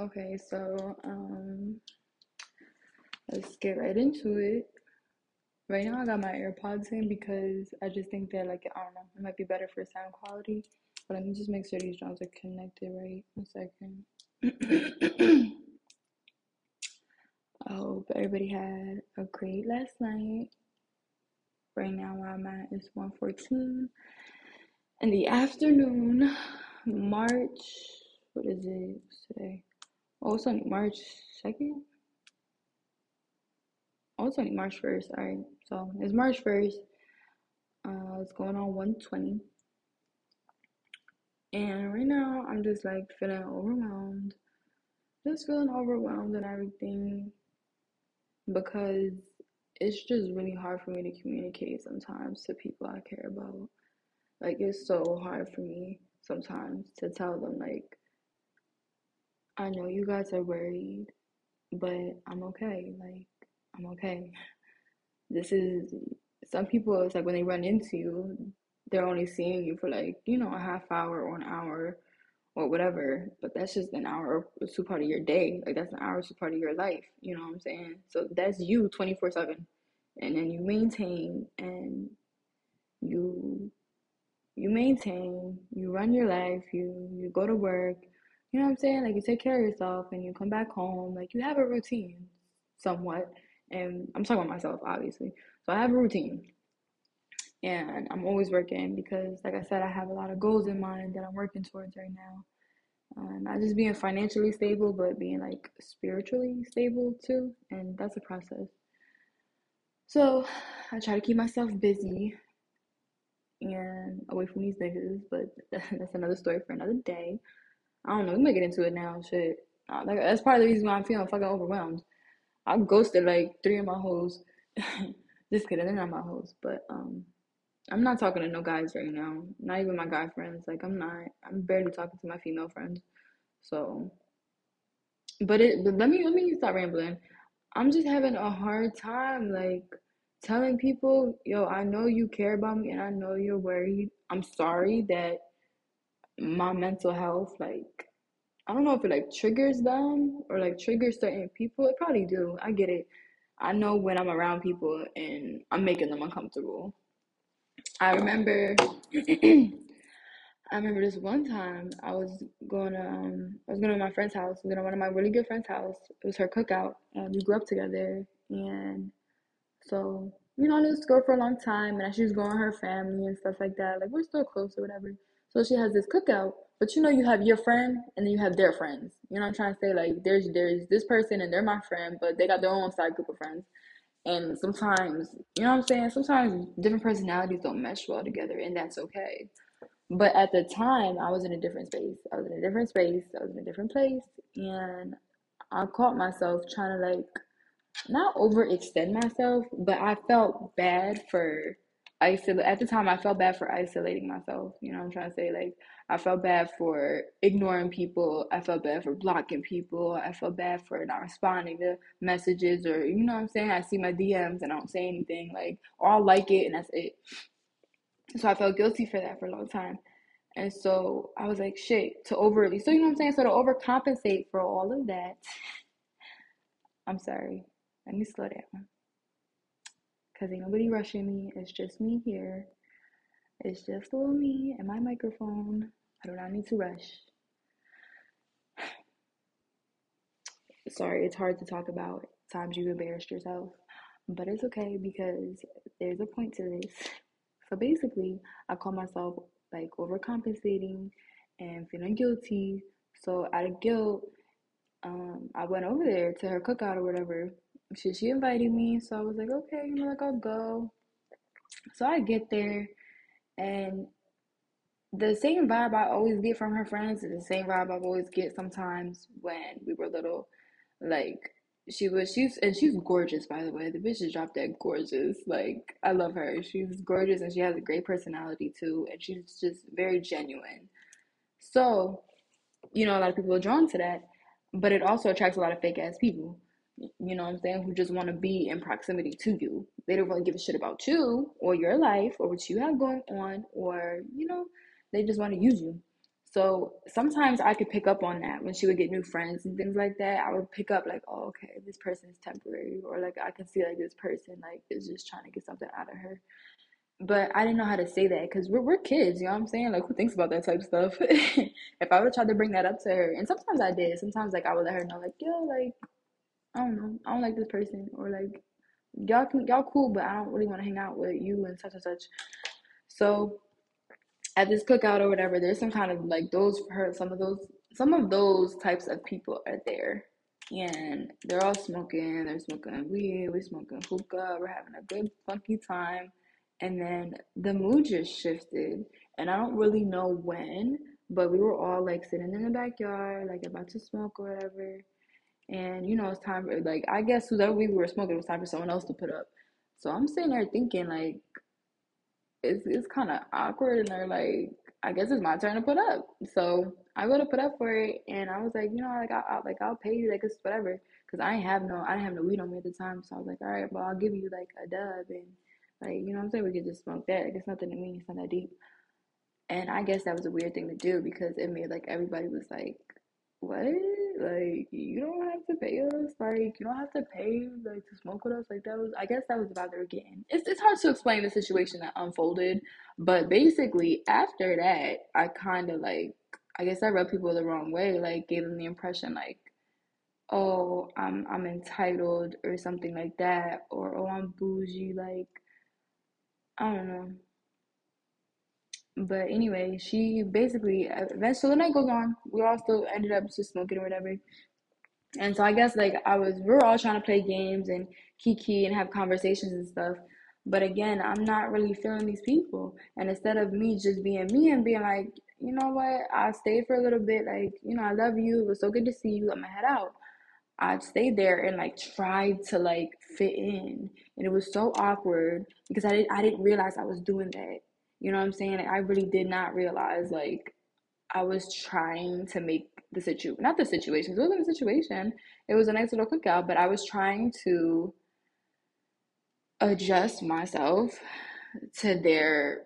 Okay, so um, let's get right into it. Right now, I got my AirPods in because I just think that, like, I don't know, it might be better for sound quality. But let me just make sure these drums are connected right. One second. I hope everybody had a great last night. Right now, where I'm at is 114 in the afternoon, March. What is it today? Oh, it's March 2nd? Oh, it's March 1st. All right. So it's March 1st. Uh, it's going on 120. And right now, I'm just like feeling overwhelmed. Just feeling overwhelmed and everything because it's just really hard for me to communicate sometimes to people I care about. Like, it's so hard for me sometimes to tell them, like, I know you guys are worried, but I'm okay. Like, I'm okay. This is some people, it's like when they run into you, they're only seeing you for like, you know, a half hour or an hour or whatever. But that's just an hour or two part of your day. Like, that's an hour or two part of your life. You know what I'm saying? So that's you 24 7. And then you maintain and you you maintain, you run your life, you you go to work, you know what I'm saying? Like you take care of yourself and you come back home, like you have a routine somewhat. And I'm talking about myself, obviously. So I have a routine. And I'm always working because, like I said, I have a lot of goals in mind that I'm working towards right now. Uh, not just being financially stable, but being like spiritually stable too. And that's a process. So I try to keep myself busy and away from these niggas, but that's another story for another day. I don't know. We might get into it now. Shit. Uh, like, that's part of the reason why I'm feeling fucking overwhelmed. I ghosted like three of my hoes. Just kidding, they're not my hoes. But um, I'm not talking to no guys right now. Not even my guy friends. Like I'm not. I'm barely talking to my female friends. So, but it. But let me let me stop rambling. I'm just having a hard time like telling people, yo, I know you care about me and I know you're worried. I'm sorry that my mental health like I don't know if it like triggers them or like triggers certain people. It probably do. I get it. I know when I'm around people and I'm making them uncomfortable. I remember I remember this one time I was going to um, I was going to my friend's house. I was going to one of my really good friend's house. It was her cookout and we grew up together and so you know I knew this girl for a long time and she was going her family and stuff like that. Like we're still close or whatever. So she has this cookout, but you know you have your friend and then you have their friends. You know I'm trying to say? Like there's there's this person and they're my friend, but they got their own side group of friends. And sometimes, you know what I'm saying? Sometimes different personalities don't mesh well together, and that's okay. But at the time, I was in a different space. I was in a different space. I was in a different place, and I caught myself trying to like not overextend myself, but I felt bad for isolate at the time I felt bad for isolating myself. You know what I'm trying to say? Like I felt bad for ignoring people. I felt bad for blocking people. I felt bad for not responding to messages or you know what I'm saying? I see my DMs and I don't say anything, like or I'll like it and that's it. So I felt guilty for that for a long time. And so I was like, shit, to overly so you know what I'm saying? So to overcompensate for all of that, I'm sorry. Let me slow down because ain't nobody rushing me. It's just me here. It's just a little me and my microphone. I do not need to rush. Sorry, it's hard to talk about times you embarrassed yourself, but it's okay because there's a point to this. So basically, I call myself like overcompensating and feeling guilty. So out of guilt, um, I went over there to her cookout or whatever she she invited me, so I was like, okay, you know, like I'll go. So I get there, and the same vibe I always get from her friends is the same vibe I always get sometimes when we were little. Like she was, she's and she's gorgeous by the way. The bitch is drop dead gorgeous. Like I love her. She's gorgeous and she has a great personality too, and she's just very genuine. So, you know, a lot of people are drawn to that, but it also attracts a lot of fake ass people you know what I'm saying, who just want to be in proximity to you. They don't really give a shit about you or your life or what you have going on or, you know, they just want to use you. So sometimes I could pick up on that when she would get new friends and things like that. I would pick up like, oh, okay, this person is temporary, or like I can see like this person like is just trying to get something out of her. But I didn't know how to say that because we're we're kids, you know what I'm saying? Like who thinks about that type of stuff? if I would try to bring that up to her, and sometimes I did. Sometimes like I would let her know like, yo, like I don't know, I don't like this person, or like y'all can y'all cool, but I don't really want to hang out with you and such and such. So at this cookout or whatever, there's some kind of like those for her some of those some of those types of people are there. And they're all smoking, they're smoking weed, we're smoking hookah, we're having a good funky time. And then the mood just shifted. And I don't really know when, but we were all like sitting in the backyard, like about to smoke or whatever. And you know, it's time for like I guess whoever we were smoking, it was time for someone else to put up. So I'm sitting there thinking like it's it's kind of awkward, and they're like, I guess it's my turn to put up. So I go to put up for it, and I was like, you know, like I, I like I'll pay you, like it's whatever, because I ain't have no, I didn't have no weed on me at the time. So I was like, all right, well I'll give you like a dub, and like you know what I'm saying, we could just smoke that. Like it's nothing to me, it's not that deep. And I guess that was a weird thing to do because it made like everybody was like, what? Like you don't have to pay us. Like you don't have to pay like to smoke with us. Like that was I guess that was about their getting. It's it's hard to explain the situation that unfolded, but basically after that, I kind of like I guess I rubbed people the wrong way. Like gave them the impression like, oh I'm I'm entitled or something like that, or oh I'm bougie. Like I don't know. But anyway, she basically uh, eventually so the night goes on. We all still ended up just smoking or whatever. And so I guess like I was we are all trying to play games and kiki and have conversations and stuff. But again, I'm not really feeling these people. And instead of me just being me and being like, you know what, I stayed for a little bit, like, you know, I love you. It was so good to see you. I'm gonna head out. I stayed there and like tried to like fit in. And it was so awkward because I didn't I didn't realize I was doing that. You know what I'm saying? Like, I really did not realize like I was trying to make the situ not the situation. It wasn't a situation. It was a nice little cookout, but I was trying to adjust myself to their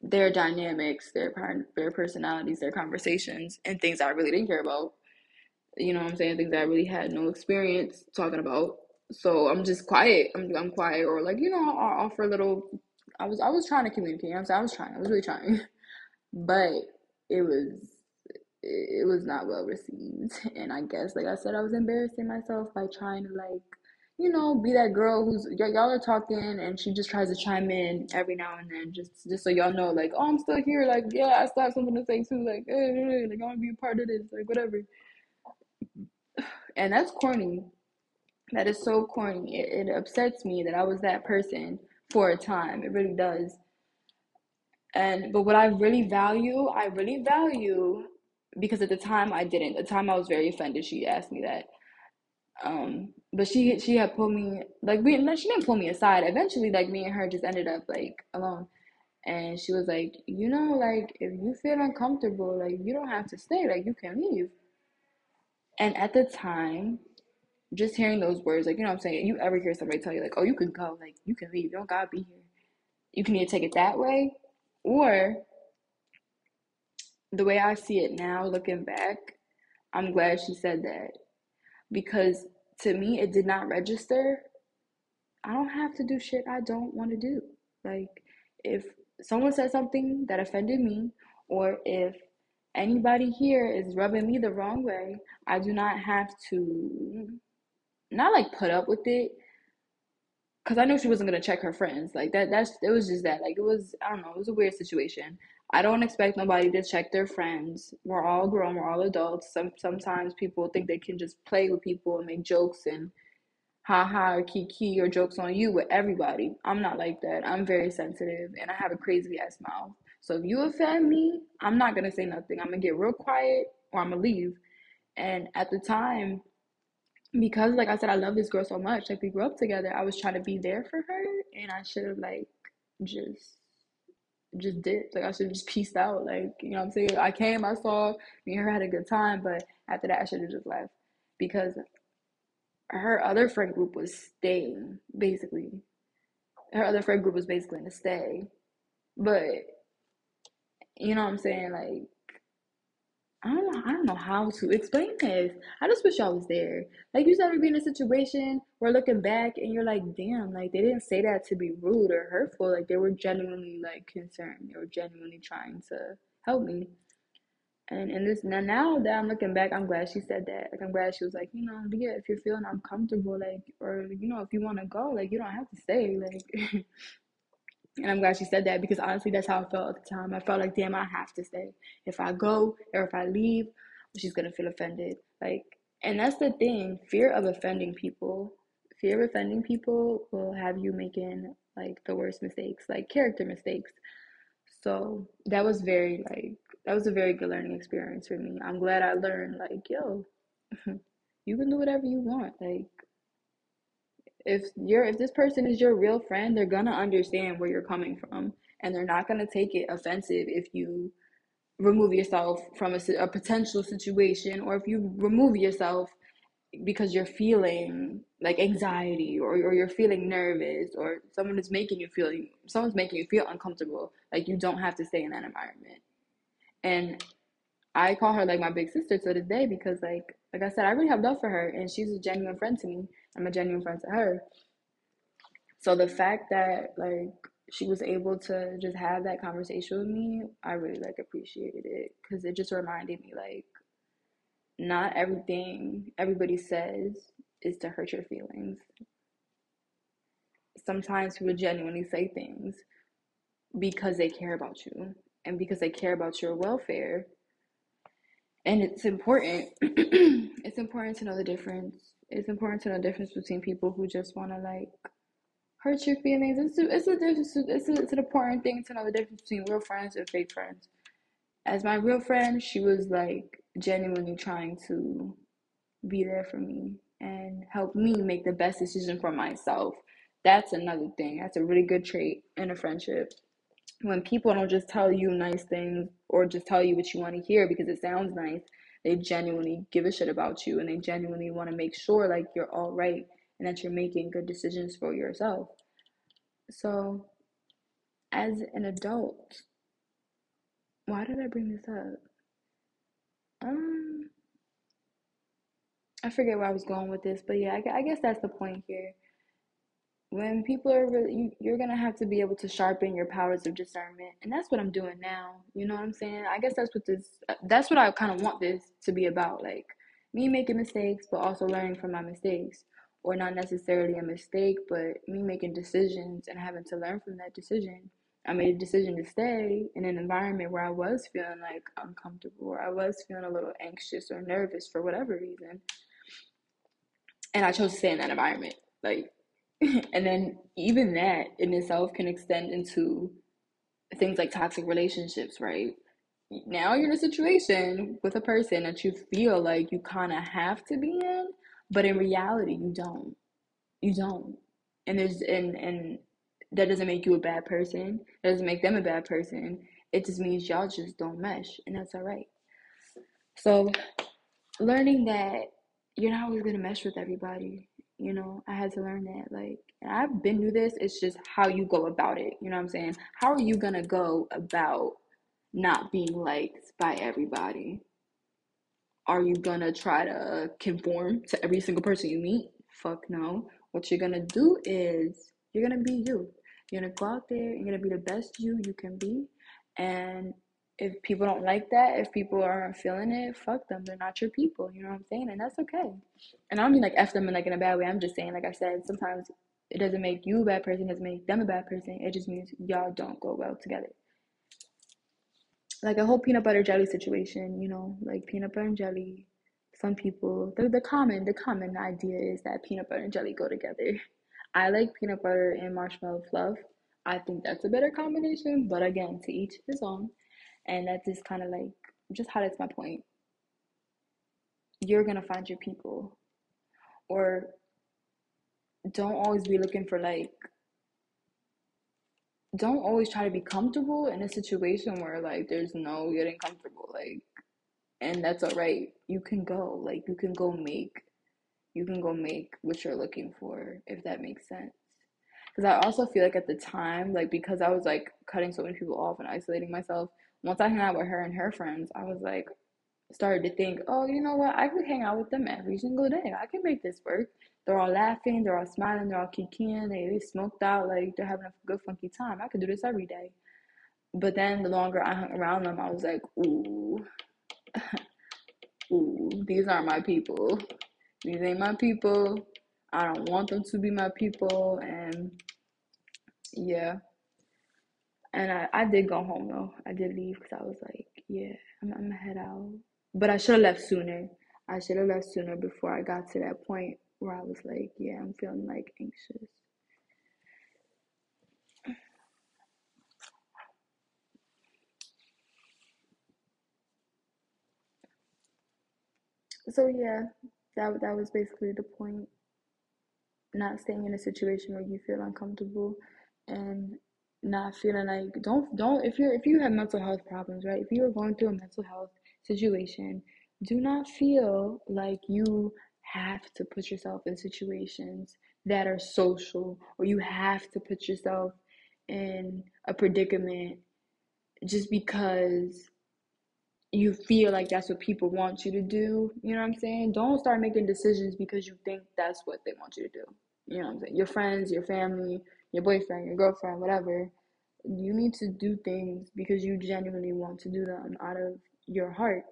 their dynamics, their their personalities, their conversations, and things I really didn't care about. You know what I'm saying? Things that I really had no experience talking about. So I'm just quiet. I'm I'm quiet, or like you know, I'll offer a little I was I was trying to communicate. I'm saying I was trying. I was really trying, but it was it was not well received. And I guess, like I said, I was embarrassing myself by trying to like, you know, be that girl who's y- y'all are talking and she just tries to chime in every now and then, just just so y'all know, like, oh, I'm still here. Like, yeah, I still have something to say too. Like, hey, hey, hey, like I want to be a part of this. Like, whatever. And that's corny. That is so corny. It, it upsets me that I was that person for a time. It really does. And but what I really value, I really value because at the time I didn't. At the time I was very offended. She asked me that. Um, but she she had pulled me like we she didn't pull me aside. Eventually, like me and her just ended up like alone. And she was like, you know, like if you feel uncomfortable, like you don't have to stay, like you can leave. And at the time, just hearing those words, like, you know what I'm saying? You ever hear somebody tell you, like, oh, you can go, like, you can leave, you don't gotta be here. You can either take it that way, or the way I see it now, looking back, I'm glad she said that. Because to me, it did not register. I don't have to do shit I don't want to do. Like, if someone said something that offended me, or if anybody here is rubbing me the wrong way, I do not have to not like put up with it because I knew she wasn't gonna check her friends. Like that that's it was just that. Like it was I don't know, it was a weird situation. I don't expect nobody to check their friends. We're all grown, we're all adults. Some sometimes people think they can just play with people and make jokes and ha ha or kiki or jokes on you with everybody. I'm not like that. I'm very sensitive and I have a crazy ass mouth. So if you offend me, I'm not gonna say nothing. I'm gonna get real quiet or I'm gonna leave. And at the time, because like I said, I love this girl so much. Like we grew up together. I was trying to be there for her, and I should have like just just did like I should have just pieced out. Like you know what I'm saying. I came, I saw me and her had a good time, but after that, I should have just left because her other friend group was staying basically. Her other friend group was basically in to stay, but you know what I'm saying. Like I don't know. I don't know how to explain this. I just wish I was there. Like you ever be in a situation where looking back and you're like, damn, like they didn't say that to be rude or hurtful. Like they were genuinely like concerned. They were genuinely trying to help me. And and this now now that I'm looking back, I'm glad she said that. Like I'm glad she was like, you know, yeah, if you're feeling uncomfortable, like or you know, if you want to go, like you don't have to stay. Like And I'm glad she said that because honestly, that's how I felt at the time. I felt like, damn, I have to stay. If I go or if I leave, she's gonna feel offended. Like, and that's the thing fear of offending people. Fear of offending people will have you making like the worst mistakes, like character mistakes. So that was very, like, that was a very good learning experience for me. I'm glad I learned, like, yo, you can do whatever you want. Like, if you're if this person is your real friend they're gonna understand where you're coming from and they're not gonna take it offensive if you remove yourself from a, a potential situation or if you remove yourself because you're feeling like anxiety or, or you're feeling nervous or someone is making you feel someone's making you feel uncomfortable like you don't have to stay in that environment. And i call her like my big sister to this day because like like i said i really have love for her and she's a genuine friend to me I'm a genuine friend to her. So the fact that like she was able to just have that conversation with me, I really like appreciated it because it just reminded me like not everything everybody says is to hurt your feelings. Sometimes people genuinely say things because they care about you and because they care about your welfare. And it's important it's important to know the difference it's important to know the difference between people who just want to like hurt your feelings. It's a, it's a difference. It's, a, it's an important thing to know the difference between real friends and fake friends. As my real friend, she was like genuinely trying to be there for me and help me make the best decision for myself. That's another thing. That's a really good trait in a friendship. When people don't just tell you nice things or just tell you what you want to hear because it sounds nice, they genuinely give a shit about you and they genuinely want to make sure like you're all right and that you're making good decisions for yourself. So, as an adult, why did I bring this up? Um, I forget where I was going with this, but yeah, I, I guess that's the point here when people are really you, you're gonna have to be able to sharpen your powers of discernment and that's what i'm doing now you know what i'm saying? I guess that's what this that's what i kind of want this to be about like me making mistakes but also learning from my mistakes or not necessarily a mistake but me making decisions and having to learn from that decision. I made a decision to stay in an environment where i was feeling like uncomfortable or i was feeling a little anxious or nervous for whatever reason and i chose to stay in that environment like and then even that in itself can extend into things like toxic relationships, right? Now you're in a situation with a person that you feel like you kind of have to be in, but in reality you don't. You don't. And there's and and that doesn't make you a bad person. That doesn't make them a bad person. It just means y'all just don't mesh, and that's all right. So, learning that you're not always gonna mesh with everybody you know i had to learn that like i've been through this it's just how you go about it you know what i'm saying? How are you gonna go about not being liked by everybody? Are you gonna try to conform to every single person you meet? Fuck no. What you're gonna do is you're gonna be you. You're gonna go out there you're gonna be the best you you can be and if people don't like that, if people aren't feeling it, fuck them. They're not your people. You know what I'm saying? And that's okay. And I don't mean like F them in like in a bad way. I'm just saying, like I said, sometimes it doesn't make you a bad person, it doesn't make them a bad person. It just means y'all don't go well together. Like a whole peanut butter jelly situation, you know, like peanut butter and jelly. Some people the, the common the common idea is that peanut butter and jelly go together. I like peanut butter and marshmallow fluff. I think that's a better combination, but again, to each his own. And that just kind of like just highlights my point. You're gonna find your people, or don't always be looking for like. Don't always try to be comfortable in a situation where like there's no getting comfortable, like, and that's all right. You can go, like, you can go make, you can go make what you're looking for, if that makes sense because I also feel like at the time, like because I was like cutting so many people off and isolating myself, once I hung out with her and her friends, I was like, started to think, oh, you know what? I could hang out with them every single day. I can make this work. They're all laughing, they're all smiling, they're all kikiing, they, they smoked out, like they're having a good funky time. I could do this every day. But then the longer I hung around them, I was like, ooh, ooh, these aren't my people. These ain't my people. I don't want them to be my people. And yeah. And I, I did go home though. I did leave because I was like, yeah, I'm, I'm gonna head out. But I should have left sooner. I should have left sooner before I got to that point where I was like, yeah, I'm feeling like anxious. So yeah, that that was basically the point. Not staying in a situation where you feel uncomfortable and not feeling like don't don't if you're if you have mental health problems, right? If you are going through a mental health situation, do not feel like you have to put yourself in situations that are social or you have to put yourself in a predicament just because you feel like that's what people want you to do. You know what I'm saying? Don't start making decisions because you think that's what they want you to do. You know what I'm saying? Your friends, your family, your boyfriend, your girlfriend, whatever. You need to do things because you genuinely want to do them out of your heart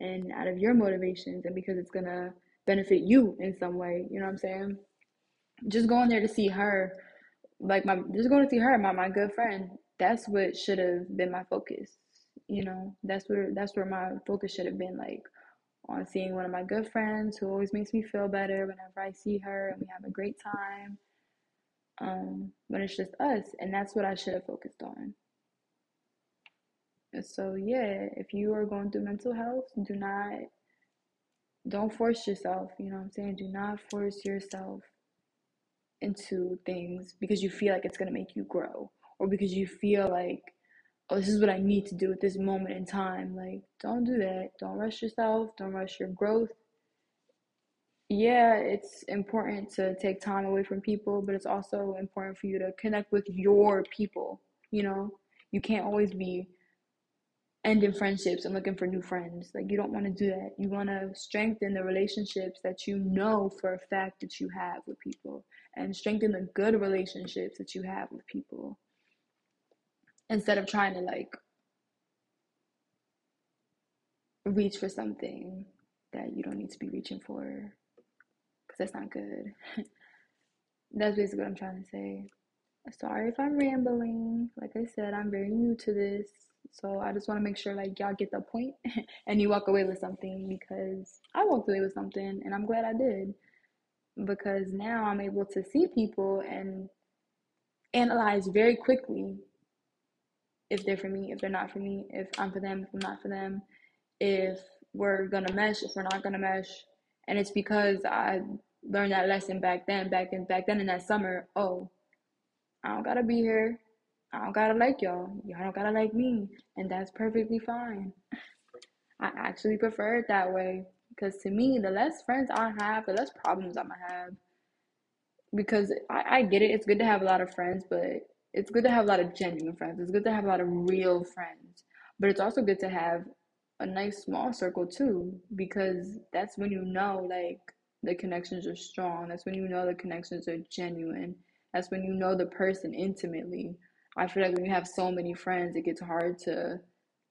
and out of your motivations and because it's gonna benefit you in some way. You know what I'm saying? Just going there to see her, like my just going to see her, my my good friend. That's what should have been my focus. You know, that's where that's where my focus should have been like on seeing one of my good friends who always makes me feel better whenever I see her and we have a great time. Um, when it's just us, and that's what I should have focused on. So yeah, if you are going through mental health, do not don't force yourself, you know what I'm saying? Do not force yourself into things because you feel like it's going to make you grow or because you feel like oh this is what I need to do at this moment in time. Like don't do that. Don't rush yourself, don't rush your growth. Yeah, it's important to take time away from people, but it's also important for you to connect with your people, you know? You can't always be ending friendships and looking for new friends. Like you don't want to do that. You want to strengthen the relationships that you know for a fact that you have with people and strengthen the good relationships that you have with people instead of trying to like reach for something that you don't need to be reaching for because that's not good. that's basically what I'm trying to say. Sorry if I'm rambling. Like I said, I'm very new to this. So I just want to make sure like y'all get the point and you walk away with something because I walked away with something and I'm glad I did. Because now I'm able to see people and analyze very quickly if they're for me, if they're not for me, if I'm for them, if I'm not for them, if we're gonna mesh, if we're not gonna mesh. And it's because I learned that lesson back then, back in back then in that summer. Oh, I don't gotta be here. I don't gotta like y'all. Y'all don't gotta like me. And that's perfectly fine. I actually prefer it that way. Because to me, the less friends I have, the less problems I'm gonna have. Because I, I get it, it's good to have a lot of friends, but it's good to have a lot of genuine friends. It's good to have a lot of real friends. But it's also good to have a nice small circle too, because that's when you know like the connections are strong. That's when you know the connections are genuine. That's when you know the person intimately. I feel like when you have so many friends, it gets hard to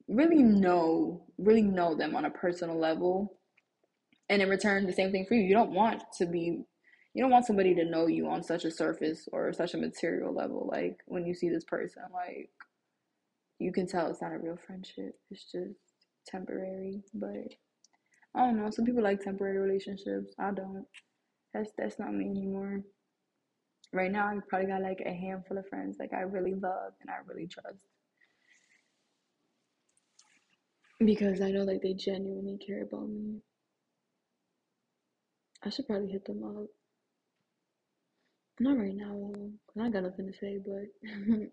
really know, really know them on a personal level. And in return, the same thing for you. You don't want to be, you don't want somebody to know you on such a surface or such a material level. Like when you see this person, like you can tell it's not a real friendship. It's just temporary. But I don't know. Some people like temporary relationships. I don't. That's that's not me anymore right now I probably got like a handful of friends like I really love and I really trust. Because I know like they genuinely care about me. I should probably hit them up. Not right now cause I got nothing to say, but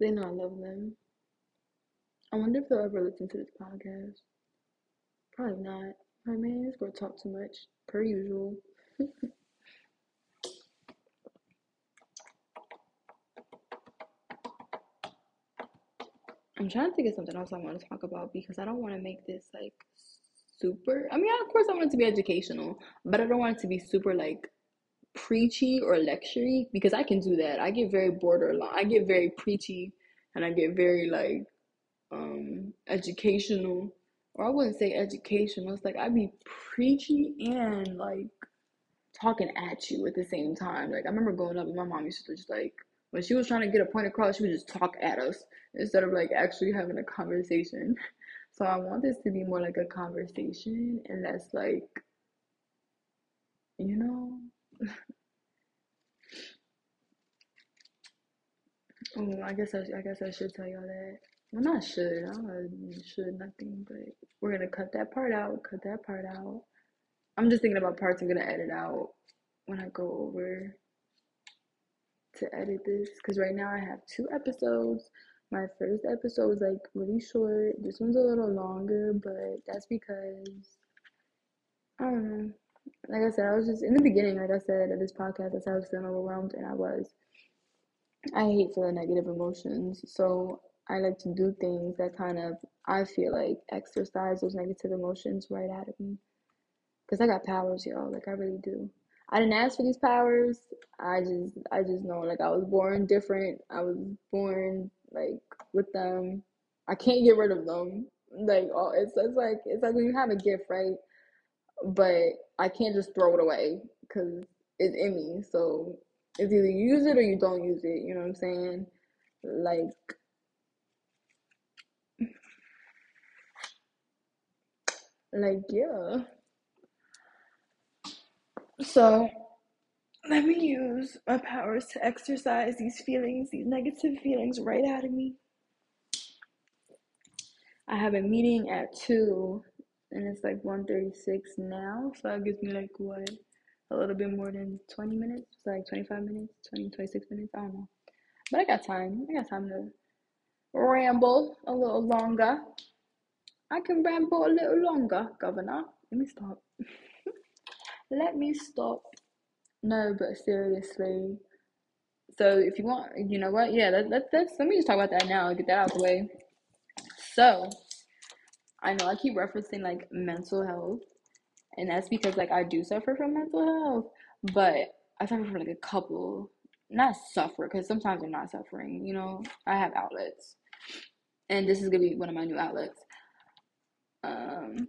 they know I love them. I wonder if they'll ever listen to this podcast. Probably not. My man, going to talk too much, per usual. I'm trying to think of something else I want to talk about because I don't want to make this like super. I mean, of course, I want it to be educational, but I don't want it to be super like preachy or lectury because I can do that. I get very borderline. I get very preachy, and I get very like um educational. Or I wouldn't say educational. It's like I'd be preachy and like talking at you at the same time. Like I remember growing up, and my mom used to just like when she was trying to get a point across, she would just talk at us instead of like actually having a conversation. So I want this to be more like a conversation and less like, you know. oh, I guess I, I guess I should tell y'all that. Well, not should. I don't should nothing, but we're gonna cut that part out. Cut that part out. I'm just thinking about parts I'm gonna edit out when I go over to edit this because right now I have two episodes. My first episode was like really short. This one's a little longer, but that's because I don't know. Like I said, I was just in the beginning, like I said, of this podcast, that's how I was feeling overwhelmed, and I was. I hate feeling negative emotions, so I like to do things that kind of I feel like exercise those negative emotions right out of me. Cause I got powers, y'all. Like I really do. I didn't ask for these powers. I just I just know like I was born different. I was born like with them. I can't get rid of them. Like oh it's it's like it's like when you have a gift, right? But I can't just throw it away because it's in me. So it's either you use it or you don't use it. You know what I'm saying? Like like yeah. So let me use my powers to exercise these feelings, these negative feelings right out of me. I have a meeting at 2 and it's like 1.36 now. So that gives me like what? A little bit more than 20 minutes? It's like 25 minutes, 20, 26 minutes. I don't know. But I got time. I got time to ramble a little longer. I can ramble a little longer, Governor. Let me stop. Let me stop. No, but seriously. So if you want, you know what? Yeah, let, let, let's, let me just talk about that now. Get that out of the way. So, I know I keep referencing like mental health, and that's because like I do suffer from mental health, but I suffer from like a couple, not suffer because sometimes I'm not suffering. You know, I have outlets, and this is gonna be one of my new outlets. Um,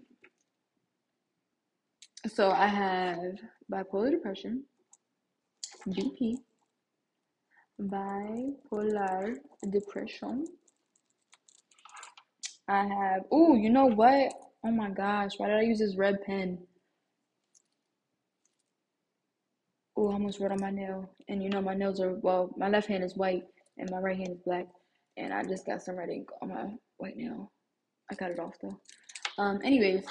so I have bipolar depression, BP, bipolar depression. I have, oh, you know what? Oh my gosh, why did I use this red pen? Oh, I almost wrote on my nail. And you know, my nails are, well, my left hand is white and my right hand is black. And I just got some red ink on my white nail. I got it off though. Um, anyways,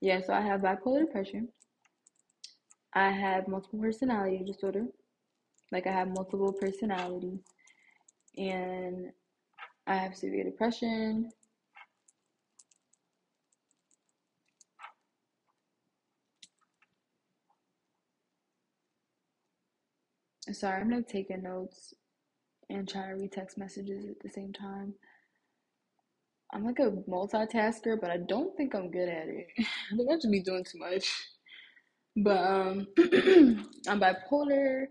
yeah, so I have bipolar depression. I have multiple personality disorder. Like I have multiple personalities. And I have severe depression. Sorry, I'm like taking notes and trying to read text messages at the same time. I'm like a multitasker, but I don't think I'm good at it. I think I should be doing too much. But um, I'm bipolar.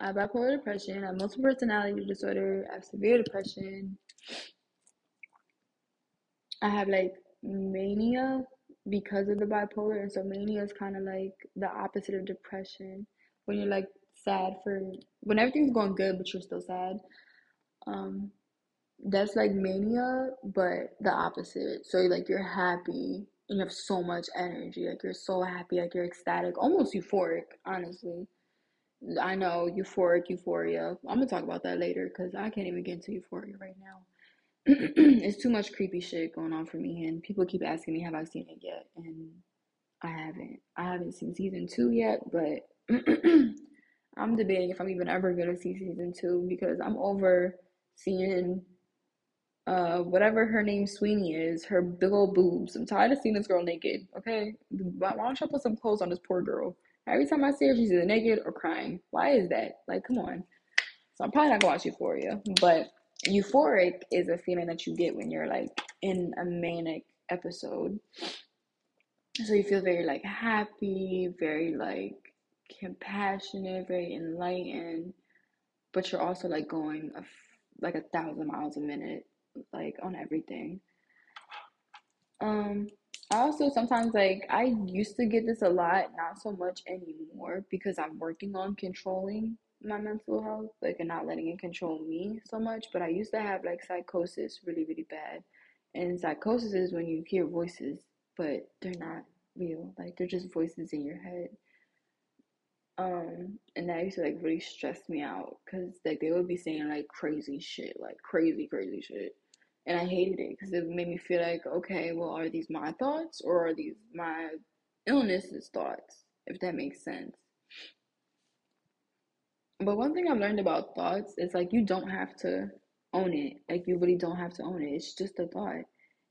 I have bipolar depression. I have multiple personality disorder. I have severe depression. I have like mania because of the bipolar, and so mania is kind of like the opposite of depression. When you're like sad for when everything's going good, but you're still sad. Um, that's like mania, but the opposite. So like you're happy and you have so much energy, like you're so happy, like you're ecstatic, almost euphoric, honestly. I know euphoric euphoria. I'm gonna talk about that later because I can't even get into euphoria right now. it's too much creepy shit going on for me, and people keep asking me, "Have I seen it yet?" And I haven't. I haven't seen season two yet, but I'm debating if I'm even ever gonna see season two because I'm over seeing uh whatever her name Sweeney is, her big old boobs. I'm tired of seeing this girl naked. Okay, why don't you put some clothes on this poor girl? Every time I see her, she's either naked or crying. Why is that? Like, come on. So I'm probably not gonna watch Euphoria, but euphoric is a feeling that you get when you're like in a manic episode. so you feel very like happy, very like compassionate, very enlightened, but you're also like going a, like a thousand miles a minute, like on everything. Um, I also sometimes like I used to get this a lot, not so much anymore because I'm working on controlling my mental health, like and not letting it control me so much. But I used to have like psychosis really, really bad. And psychosis is when you hear voices, but they're not real. Like they're just voices in your head. Um, and that used to like really stress me out because like they would be saying like crazy shit, like crazy, crazy shit. And I hated it because it made me feel like, okay, well, are these my thoughts or are these my illness's thoughts? If that makes sense. But one thing I've learned about thoughts is like you don't have to own it. Like you really don't have to own it. It's just a thought.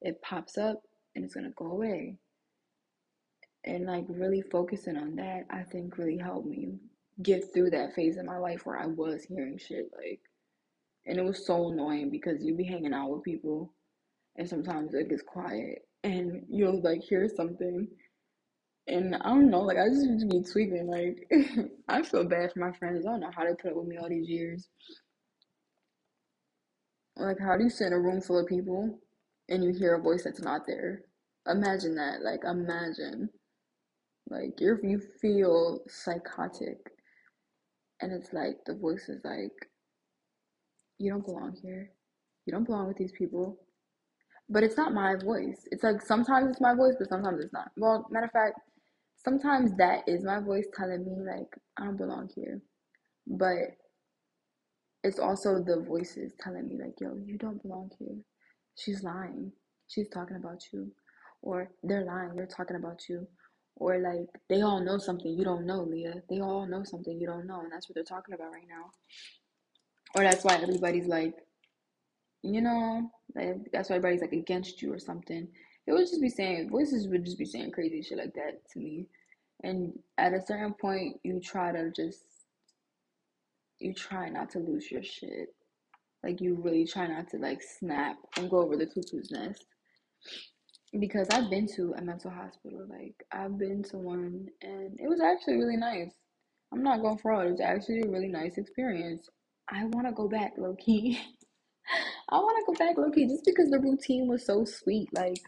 It pops up and it's gonna go away. And like really focusing on that, I think really helped me get through that phase in my life where I was hearing shit like and it was so annoying because you be hanging out with people and sometimes it gets quiet and you'll like hear something and I don't know, like I just be tweaking. Like I feel bad for my friends. I don't know how they put up with me all these years. Like how do you sit in a room full of people and you hear a voice that's not there? Imagine that. Like imagine. Like you you feel psychotic and it's like the voice is like you don't belong here. You don't belong with these people. But it's not my voice. It's like sometimes it's my voice, but sometimes it's not. Well, matter of fact, sometimes that is my voice telling me like I don't belong here. But it's also the voices telling me like, yo, you don't belong here. She's lying. She's talking about you. Or they're lying, they're talking about you. Or like they all know something you don't know, Leah. They all know something you don't know, and that's what they're talking about right now. Or that's why everybody's like, you know, like, that's why everybody's like against you or something. It would just be saying voices would just be saying crazy shit like that to me. And at a certain point you try to just you try not to lose your shit. Like you really try not to like snap and go over the cuckoo's nest. Because I've been to a mental hospital. Like I've been to one and it was actually really nice. I'm not going fraud. It was actually a really nice experience. I want to go back, low key. I want to go back, low key, just because the routine was so sweet. Like,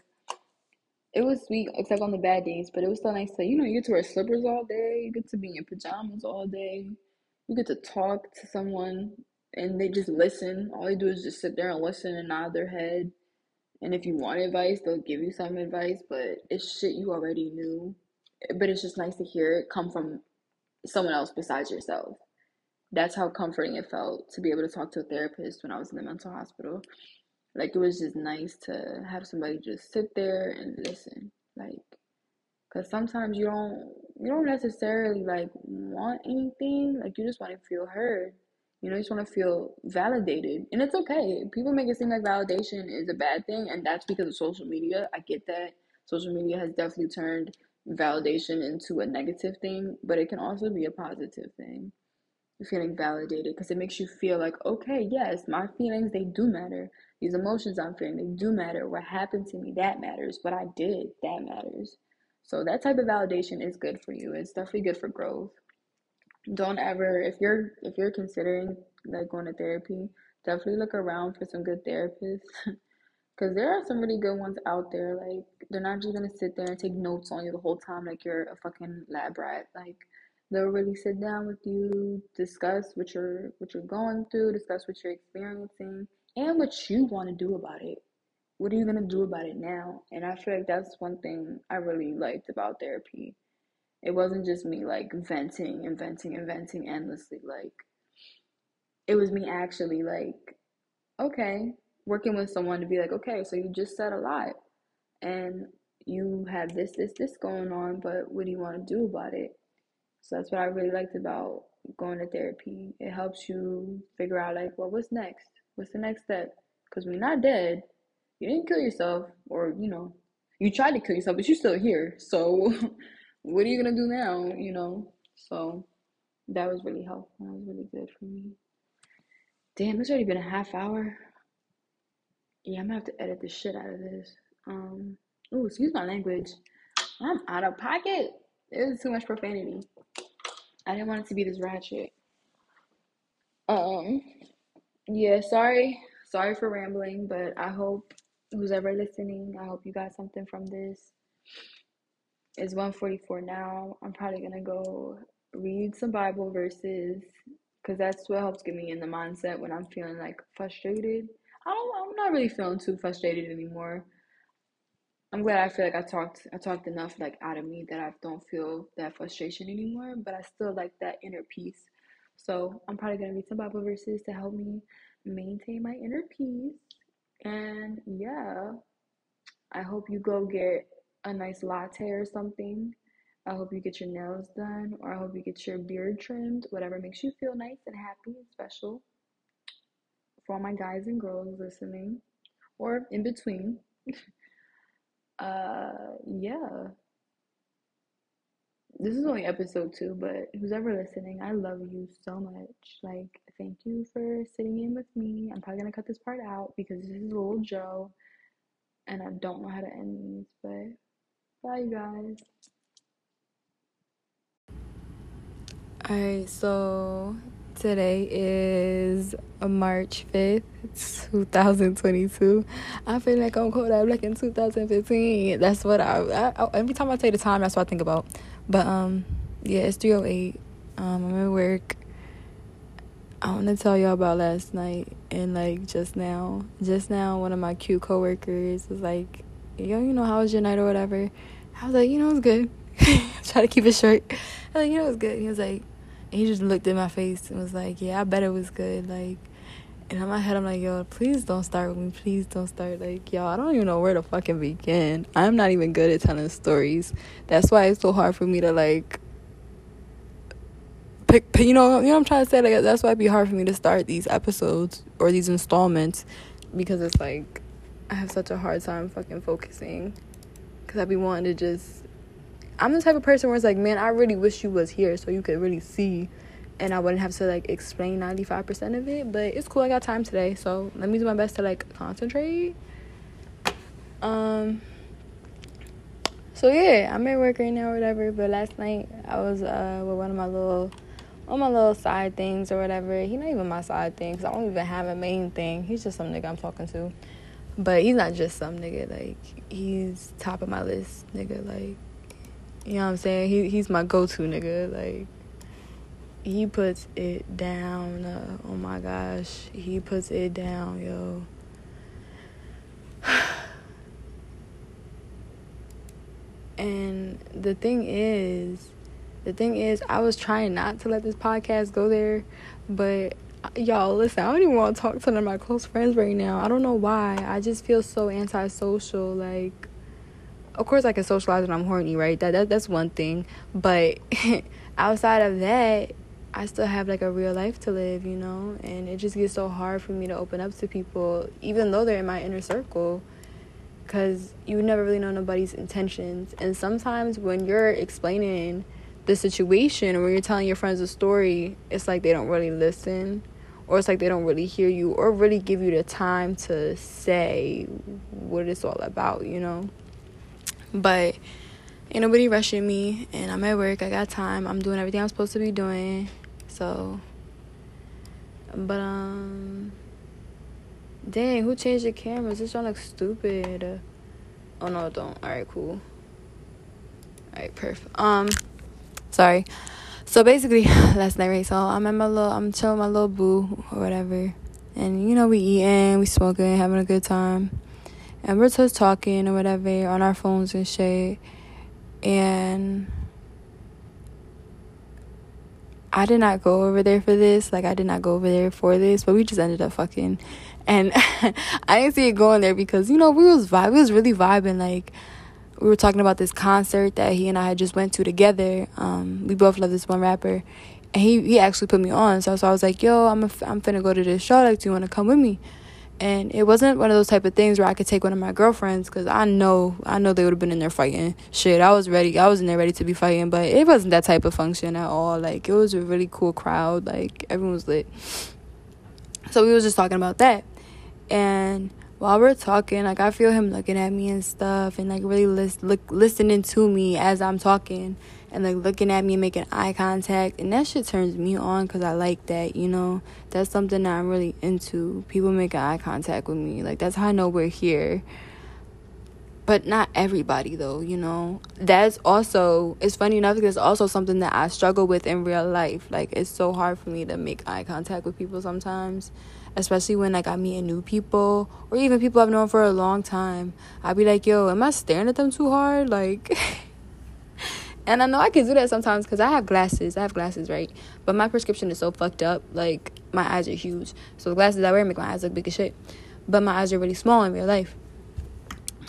it was sweet, except on the bad days, but it was still nice to, you know, you get to wear slippers all day, you get to be in your pajamas all day, you get to talk to someone, and they just listen. All they do is just sit there and listen and nod their head. And if you want advice, they'll give you some advice, but it's shit you already knew. But it's just nice to hear it come from someone else besides yourself that's how comforting it felt to be able to talk to a therapist when I was in the mental hospital. Like it was just nice to have somebody just sit there and listen. Like cuz sometimes you don't you don't necessarily like want anything, like you just want to feel heard. You know, you just want to feel validated. And it's okay. People make it seem like validation is a bad thing and that's because of social media. I get that. Social media has definitely turned validation into a negative thing, but it can also be a positive thing feeling validated because it makes you feel like, okay, yes, my feelings, they do matter. These emotions I'm feeling, they do matter. What happened to me, that matters. What I did, that matters. So that type of validation is good for you. It's definitely good for growth. Don't ever if you're if you're considering like going to therapy, definitely look around for some good therapists. Cause there are some really good ones out there. Like they're not just gonna sit there and take notes on you the whole time like you're a fucking lab rat. Like they'll really sit down with you, discuss what you're what you're going through, discuss what you're experiencing, and what you want to do about it. What are you gonna do about it now? And I feel like that's one thing I really liked about therapy. It wasn't just me like venting and venting and venting endlessly. Like it was me actually like, okay, working with someone to be like, okay, so you just said a lot and you have this, this, this going on, but what do you want to do about it? So that's what I really liked about going to therapy. It helps you figure out like, well, what's next? What's the next step? Because you're not dead, you didn't kill yourself, or you know, you tried to kill yourself, but you're still here. So what are you gonna do now? You know. So that was really helpful. That was really good for me. Damn, it's already been a half hour. Yeah, I'm gonna have to edit the shit out of this. Um, oh, excuse my language. I'm out of pocket. It was too much profanity. I didn't want it to be this ratchet. Um, yeah, sorry, sorry for rambling, but I hope who's ever listening, I hope you got something from this. It's 144 now. I'm probably gonna go read some Bible verses because that's what helps get me in the mindset when I'm feeling like frustrated. I don't, I'm not really feeling too frustrated anymore. I'm glad I feel like I talked I talked enough like out of me that I don't feel that frustration anymore, but I still like that inner peace. So I'm probably gonna read some Bible verses to help me maintain my inner peace. And yeah, I hope you go get a nice latte or something. I hope you get your nails done, or I hope you get your beard trimmed, whatever makes you feel nice and happy and special. For all my guys and girls listening, or in between. uh, yeah. This is only episode two, but who's ever listening, I love you so much. Like, thank you for sitting in with me. I'm probably gonna cut this part out because this is little Joe, and I don't know how to end these, but bye, you guys. Alright, so today is March 5th, 2022. I feel like I'm Kodak Black in 2015. That's what I, I, I, every time I say the time, that's what I think about. But, um, yeah, it's 308. Um, I'm at work. I want to tell y'all about last night and like just now. Just now, one of my cute coworkers was like, "Yo, you know how was your night or whatever?" I was like, "You know, it was good." Try to keep it short. I was like, "You know, it was good." He was like, he just looked in my face and was like, "Yeah, I bet it was good." Like, and in my head, I'm like, "Yo, please don't start with me. Please don't start." Like, y'all, I don't even know where to fucking begin. I'm not even good at telling stories. That's why it's so hard for me to like pick. You know, you know what I'm trying to say. Like, that's why it'd be hard for me to start these episodes or these installments because it's like I have such a hard time fucking focusing because I'd be wanting to just I'm the type of person where it's like, man, I really wish you was here so you could really see and I wouldn't have to like explain 95% of it, but it's cool I got time today, so let me do my best to like concentrate. Um so yeah, I'm at work right now or whatever, but last night I was uh with one of my little on my little side things or whatever. He not even my side thing cuz I don't even have a main thing. He's just some nigga I'm talking to. But he's not just some nigga like he's top of my list nigga like you know what I'm saying? He he's my go-to nigga. Like he puts it down. Uh, oh my gosh, he puts it down, yo. and the thing is, the thing is, I was trying not to let this podcast go there, but y'all listen. I don't even want to talk to none of my close friends right now. I don't know why. I just feel so antisocial. Like of course I can socialize when I'm horny, right? That, that that's one thing. But outside of that, I still have like a real life to live, you know? And it just gets so hard for me to open up to people even though they're in my inner circle cuz you never really know nobody's intentions. And sometimes when you're explaining the situation or when you're telling your friends a story, it's like they don't really listen or it's like they don't really hear you or really give you the time to say what it's all about, you know? But ain't nobody rushing me, and I'm at work. I got time. I'm doing everything I'm supposed to be doing. So, but um, dang, who changed the cameras? This one looks stupid. Oh no, don't. All right, cool. All right, perfect. Um, sorry. So basically, last night, right? So I'm at my little, I'm chilling my little boo or whatever, and you know we eating, we smoking, having a good time and we're just talking or whatever on our phones and shit. And I did not go over there for this. Like I did not go over there for this, but we just ended up fucking. And I didn't see it going there because you know we was vibe. We was really vibing. Like we were talking about this concert that he and I had just went to together. Um, we both love this one rapper, and he he actually put me on. So so I was like, yo, I'm a, I'm finna go to this show. Like, do you want to come with me? And it wasn't one of those type of things where I could take one of my girlfriends because I know I know they would have been in there fighting. Shit, I was ready. I was in there ready to be fighting, but it wasn't that type of function at all. Like it was a really cool crowd. Like everyone was lit. So we was just talking about that, and while we're talking, like I feel him looking at me and stuff, and like really lis- look listening to me as I'm talking, and like looking at me, and making eye contact, and that shit turns me on because I like that. You know, that's something that I'm really into. People making eye contact with me, like that's how I know we're here. But not everybody though you know? That's also it's funny enough because it's also something that i struggle with in real life. Like it's so hard for me to make eye contact with people sometimes especially when like i meet new people or even people i've known for a long time. I'd be like yo am i staring at them too hard? Like and i know i can do that sometimes because i have glasses. I have glasses right? But my prescription is so fucked up. Like my eyes are huge. So the glasses i wear make my eyes look big as shit. But my eyes are really small in real life.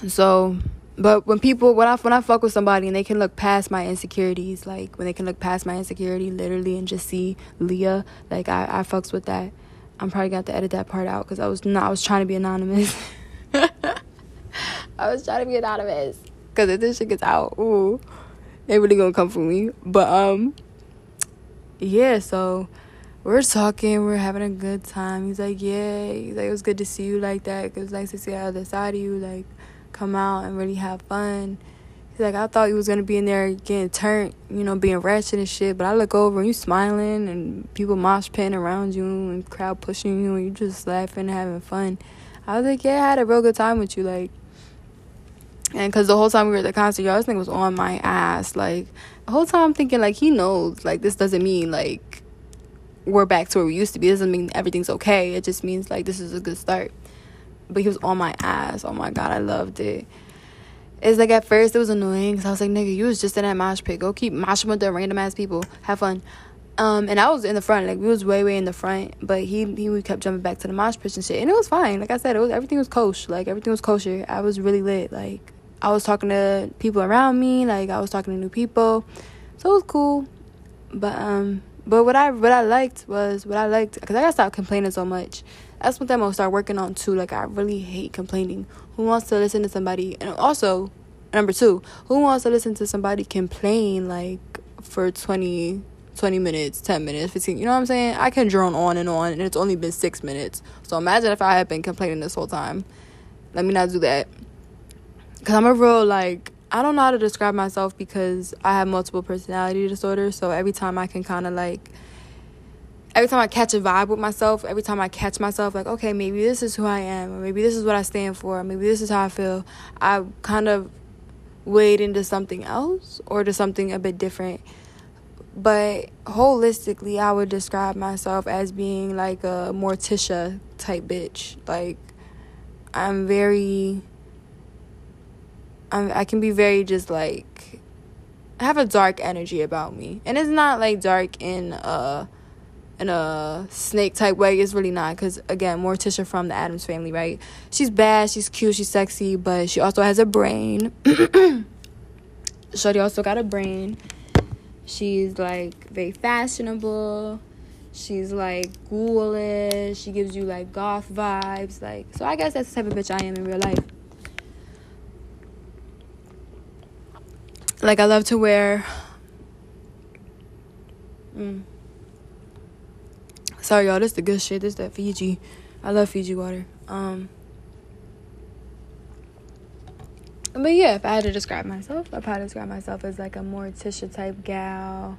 So, but when people when I when I fuck with somebody and they can look past my insecurities, like when they can look past my insecurity literally and just see Leah, like I I fucks with that. I'm probably gonna have to edit that part out because I was not I was trying to be anonymous. I was trying to be anonymous because if this shit gets out, ooh, they really gonna come for me. But um, yeah. So we're talking, we're having a good time. He's like, yeah, he's like it was good to see you like that. It was nice to see the other side of you, like come out and really have fun. He's like, I thought you was gonna be in there getting turned, you know, being ratchet and shit. But I look over and you smiling and people mosh pitting around you and crowd pushing you and you just laughing and having fun. I was like, yeah, I had a real good time with you, like. And because the whole time we were at the concert, y'all, this thing was on my ass. Like, the whole time I'm thinking, like, he knows. Like, this doesn't mean, like, we're back to where we used to be. It doesn't mean everything's okay. It just means, like, this is a good start but he was on my ass. Oh my god, I loved it. It's like at first it was annoying because I was like, nigga, you was just in that mosh pit. Go keep moshing with the random ass people. Have fun. Um, and I was in the front, like we was way way in the front, but he he kept jumping back to the mosh pit and shit, and it was fine. Like I said, it was everything was kosher, like everything was kosher. I was really lit. Like I was talking to people around me, like I was talking to new people, so it was cool. But um, but what I what I liked was what I liked because I gotta stop complaining so much that's what I'm gonna start working on too. Like I really hate complaining. Who wants to listen to somebody? And also, number two, who wants to listen to somebody complain like for 20, 20 minutes, 10 minutes, 15, you know what I'm saying? I can drone on and on and it's only been six minutes. So imagine if I had been complaining this whole time. Let me not do that. Cause I'm a real like I don't know how to describe myself because I have multiple personality disorders. So every time I can kind of like every time I catch a vibe with myself, every time I catch myself, like, okay, maybe this is who I am, or maybe this is what I stand for, or maybe this is how I feel, I kind of wade into something else or to something a bit different. But holistically, I would describe myself as being like a Morticia type bitch. Like, I'm very, I'm, I can be very just like, I have a dark energy about me. And it's not like dark in, uh, in a snake type way. It's really not because again, Morticia from the Addams family, right? She's bad, she's cute, she's sexy, but she also has a brain. Shorty also got a brain. She's like very fashionable. She's like ghoulish. She gives you like goth vibes. Like so, I guess that's the type of bitch I am in real life. Like I love to wear. Mm Sorry, y'all. This is the good shit. This that Fiji. I love Fiji water. Um. But yeah, if I had to describe myself, I'd probably describe myself as like a Morticia type gal.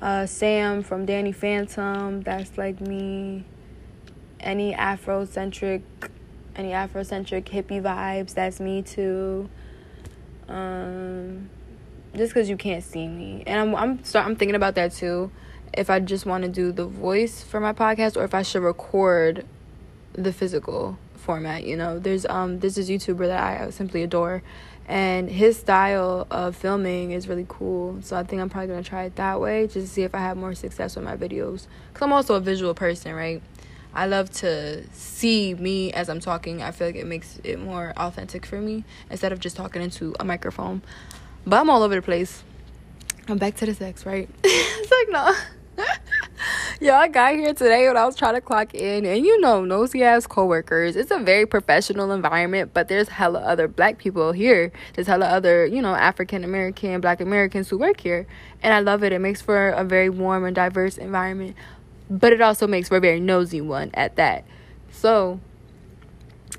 Uh, Sam from Danny Phantom, that's like me. Any Afrocentric, any Afrocentric hippie vibes, that's me too. Um, just because you can't see me, and I'm I'm start, I'm thinking about that too if I just want to do the voice for my podcast or if I should record the physical format. You know, there's um this is YouTuber that I simply adore, and his style of filming is really cool. So I think I'm probably gonna try it that way just to see if I have more success with my videos. Cause I'm also a visual person, right? I love to see me as I'm talking. I feel like it makes it more authentic for me instead of just talking into a microphone. But I'm all over the place. I'm back to the sex, right? it's like no. Y'all I got here today when I was trying to clock in, and you know, nosy ass coworkers. It's a very professional environment, but there's hella other black people here. There's hella other, you know, African American, black Americans who work here. And I love it. It makes for a very warm and diverse environment, but it also makes for a very nosy one at that. So,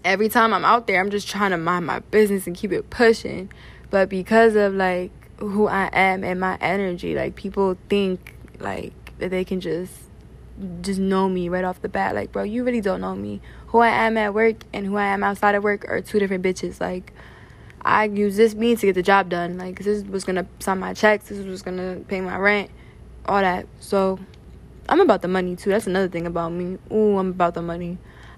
every time I'm out there, I'm just trying to mind my business and keep it pushing. But because of like who I am and my energy, like people think like that they can just just know me right off the bat. Like, bro, you really don't know me. Who I am at work and who I am outside of work are two different bitches. Like, I use this means to get the job done. Like, this was gonna sign my checks. This was gonna pay my rent, all that. So, I'm about the money too. That's another thing about me. Ooh, I'm about the money.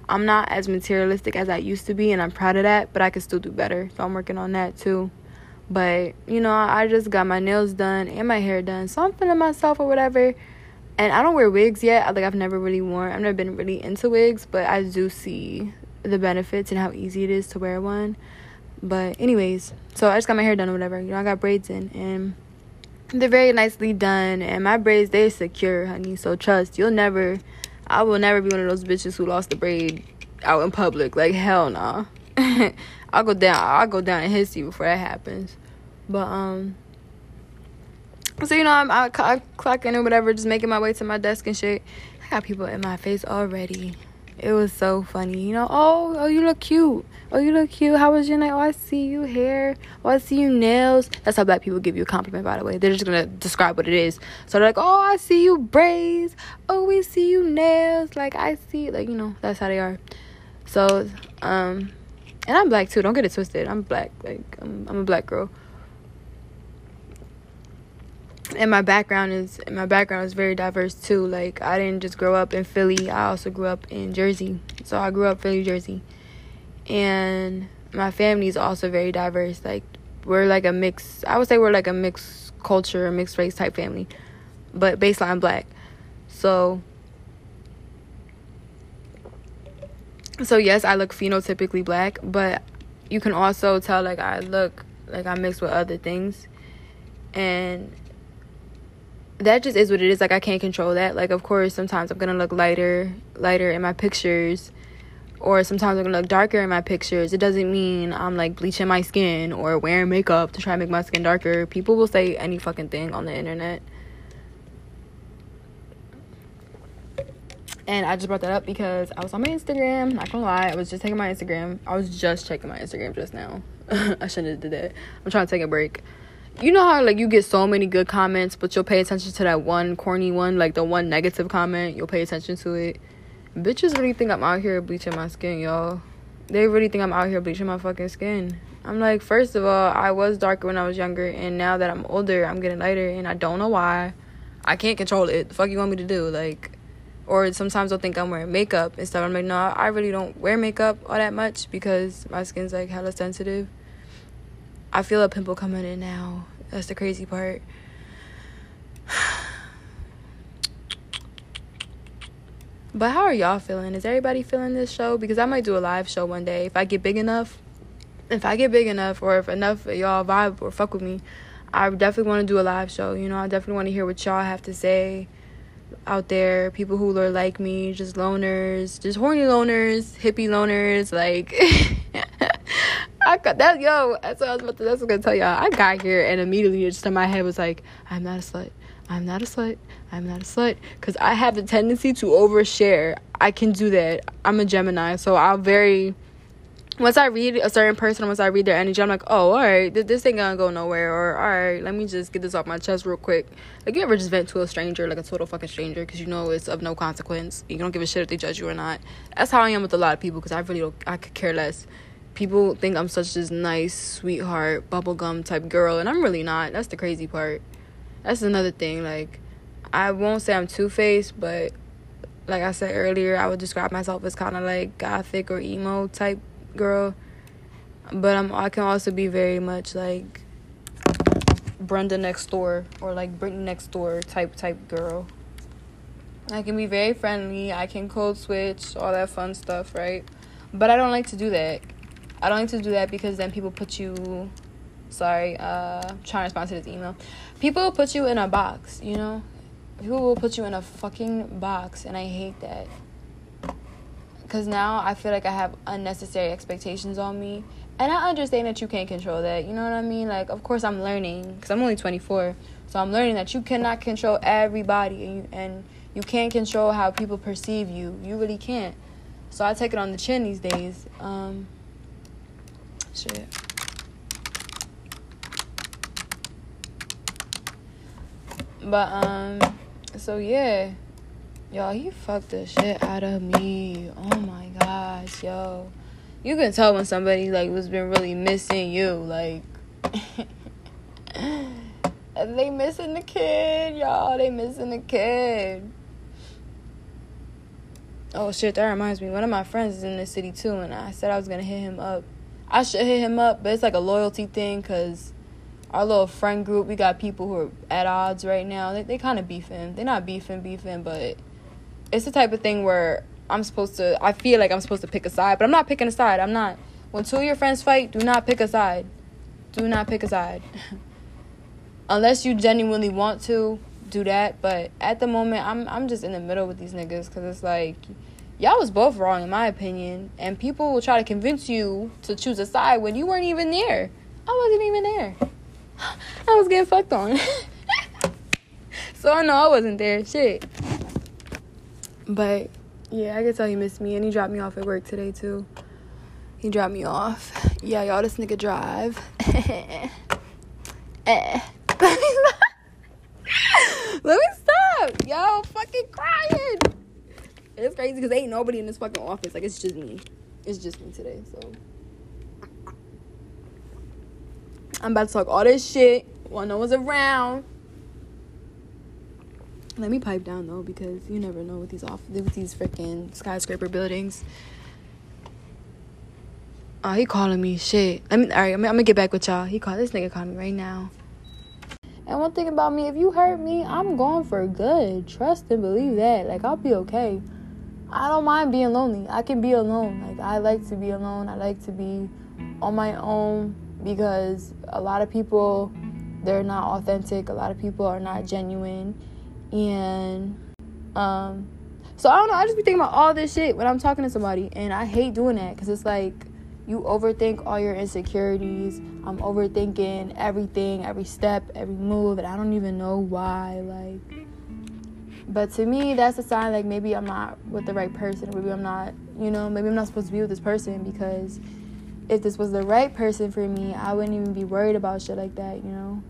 I'm not as materialistic as I used to be, and I'm proud of that. But I can still do better. So I'm working on that too. But you know, I just got my nails done and my hair done, so I'm feeling myself or whatever. And I don't wear wigs yet. Like I've never really worn. I've never been really into wigs, but I do see the benefits and how easy it is to wear one. But anyways, so I just got my hair done or whatever. You know, I got braids in and they're very nicely done and my braids they're secure, honey. So trust, you'll never I will never be one of those bitches who lost the braid out in public. Like hell nah. I'll go down I'll go down and hit you before that happens. But um so you know, I'm I, I clocking or whatever, just making my way to my desk and shit. I got people in my face already. It was so funny, you know. Oh, oh, you look cute. Oh, you look cute. How was your night? Oh, I see you hair. Oh, I see you nails. That's how black people give you a compliment, by the way. They're just gonna describe what it is. So they're like, oh, I see you braids. Oh, we see you nails. Like I see, like you know, that's how they are. So, um, and I'm black too. Don't get it twisted. I'm black. Like I'm, I'm a black girl and my background is my background is very diverse too. Like I didn't just grow up in Philly. I also grew up in Jersey. So I grew up Philly, Jersey. And my family is also very diverse. Like we're like a mix I would say we're like a mixed culture, mixed race type family. But baseline black. So So yes, I look phenotypically black, but you can also tell like I look like I mix with other things. And that just is what it is. Like I can't control that. Like of course sometimes I'm gonna look lighter lighter in my pictures or sometimes I'm gonna look darker in my pictures. It doesn't mean I'm like bleaching my skin or wearing makeup to try to make my skin darker. People will say any fucking thing on the internet. And I just brought that up because I was on my Instagram. Not gonna lie, I was just taking my Instagram. I was just checking my Instagram just now. I shouldn't have did that. I'm trying to take a break you know how like you get so many good comments, but you'll pay attention to that one corny one, like the one negative comment. You'll pay attention to it. Bitches really think I'm out here bleaching my skin, y'all. They really think I'm out here bleaching my fucking skin. I'm like, first of all, I was darker when I was younger, and now that I'm older, I'm getting lighter, and I don't know why. I can't control it. The fuck you want me to do? Like, or sometimes they'll think I'm wearing makeup and stuff. I'm like, no, I really don't wear makeup all that much because my skin's like hella sensitive. I feel a pimple coming in now. That's the crazy part. But how are y'all feeling? Is everybody feeling this show? Because I might do a live show one day if I get big enough. If I get big enough, or if enough of y'all vibe or fuck with me, I definitely want to do a live show. You know, I definitely want to hear what y'all have to say out there. People who are like me, just loners, just horny loners, hippie loners, like. I got that yo. That's what I was about to. That's what I was gonna tell y'all. I got here and immediately just in my head was like, I'm not a slut. I'm not a slut. I'm not a slut. Cause I have the tendency to overshare. I can do that. I'm a Gemini, so I'll very. Once I read a certain person, once I read their energy, I'm like, oh, all right, this ain't gonna go nowhere. Or all right, let me just get this off my chest real quick. Like you ever just vent to a stranger, like a total fucking stranger, because you know it's of no consequence. You don't give a shit if they judge you or not. That's how I am with a lot of people, because I really don't. I could care less people think I'm such this nice, sweetheart, bubblegum type girl, and I'm really not. That's the crazy part. That's another thing. Like, I won't say I'm two faced, but like I said earlier, I would describe myself as kind of like gothic or emo type girl. But I'm I can also be very much like Brenda next door or like Brittany next door type type girl. I can be very friendly. I can code switch, all that fun stuff, right? But I don't like to do that. I don't like to do that because then people put you sorry, uh trying to respond to this email. People put you in a box, you know? People will put you in a fucking box and I hate that. Cause now I feel like I have unnecessary expectations on me. And I understand that you can't control that. You know what I mean? Like, of course, I'm learning because I'm only 24. So I'm learning that you cannot control everybody, and you, and you can't control how people perceive you. You really can't. So I take it on the chin these days. Um, shit. But um, so yeah, y'all, he fucked the shit out of me. Oh my gosh, yo, you can tell when somebody like was been really missing you, like. they missing the kid, y'all. They missing the kid. Oh shit, that reminds me. One of my friends is in this city too, and I said I was gonna hit him up. I should hit him up, but it's like a loyalty thing because our little friend group, we got people who are at odds right now. They they kind of beefing. They're not beefing, beefing, but it's the type of thing where I'm supposed to. I feel like I'm supposed to pick a side, but I'm not picking a side. I'm not. When two of your friends fight, do not pick a side. Do not pick a side. Unless you genuinely want to do that, but at the moment, I'm I'm just in the middle with these niggas because it's like y'all was both wrong in my opinion, and people will try to convince you to choose a side when you weren't even there. I wasn't even there. I was getting fucked on. so I know I wasn't there. Shit. But yeah, I can tell he missed me, and he dropped me off at work today too. He dropped me off. Yeah, y'all, this nigga drive. eh. Let me stop. Yo, fucking crying. It's crazy because ain't nobody in this fucking office. Like, it's just me. It's just me today, so. I'm about to talk all this shit while no one's around. Let me pipe down though, because you never know with these off with these freaking skyscraper buildings. Oh, he calling me shit. I mean, all right, I'm, I'm gonna get back with y'all. He called this nigga calling me right now. And one thing about me, if you hurt me, I'm going for good. Trust and believe that. Like I'll be okay. I don't mind being lonely. I can be alone. Like I like to be alone. I like to be on my own because a lot of people they're not authentic. A lot of people are not genuine. And um so I don't know, I just be thinking about all this shit when I'm talking to somebody and I hate doing that cuz it's like you overthink all your insecurities. I'm overthinking everything, every step, every move, and I don't even know why. Like, but to me, that's a sign like maybe I'm not with the right person. Maybe I'm not, you know, maybe I'm not supposed to be with this person because if this was the right person for me, I wouldn't even be worried about shit like that, you know.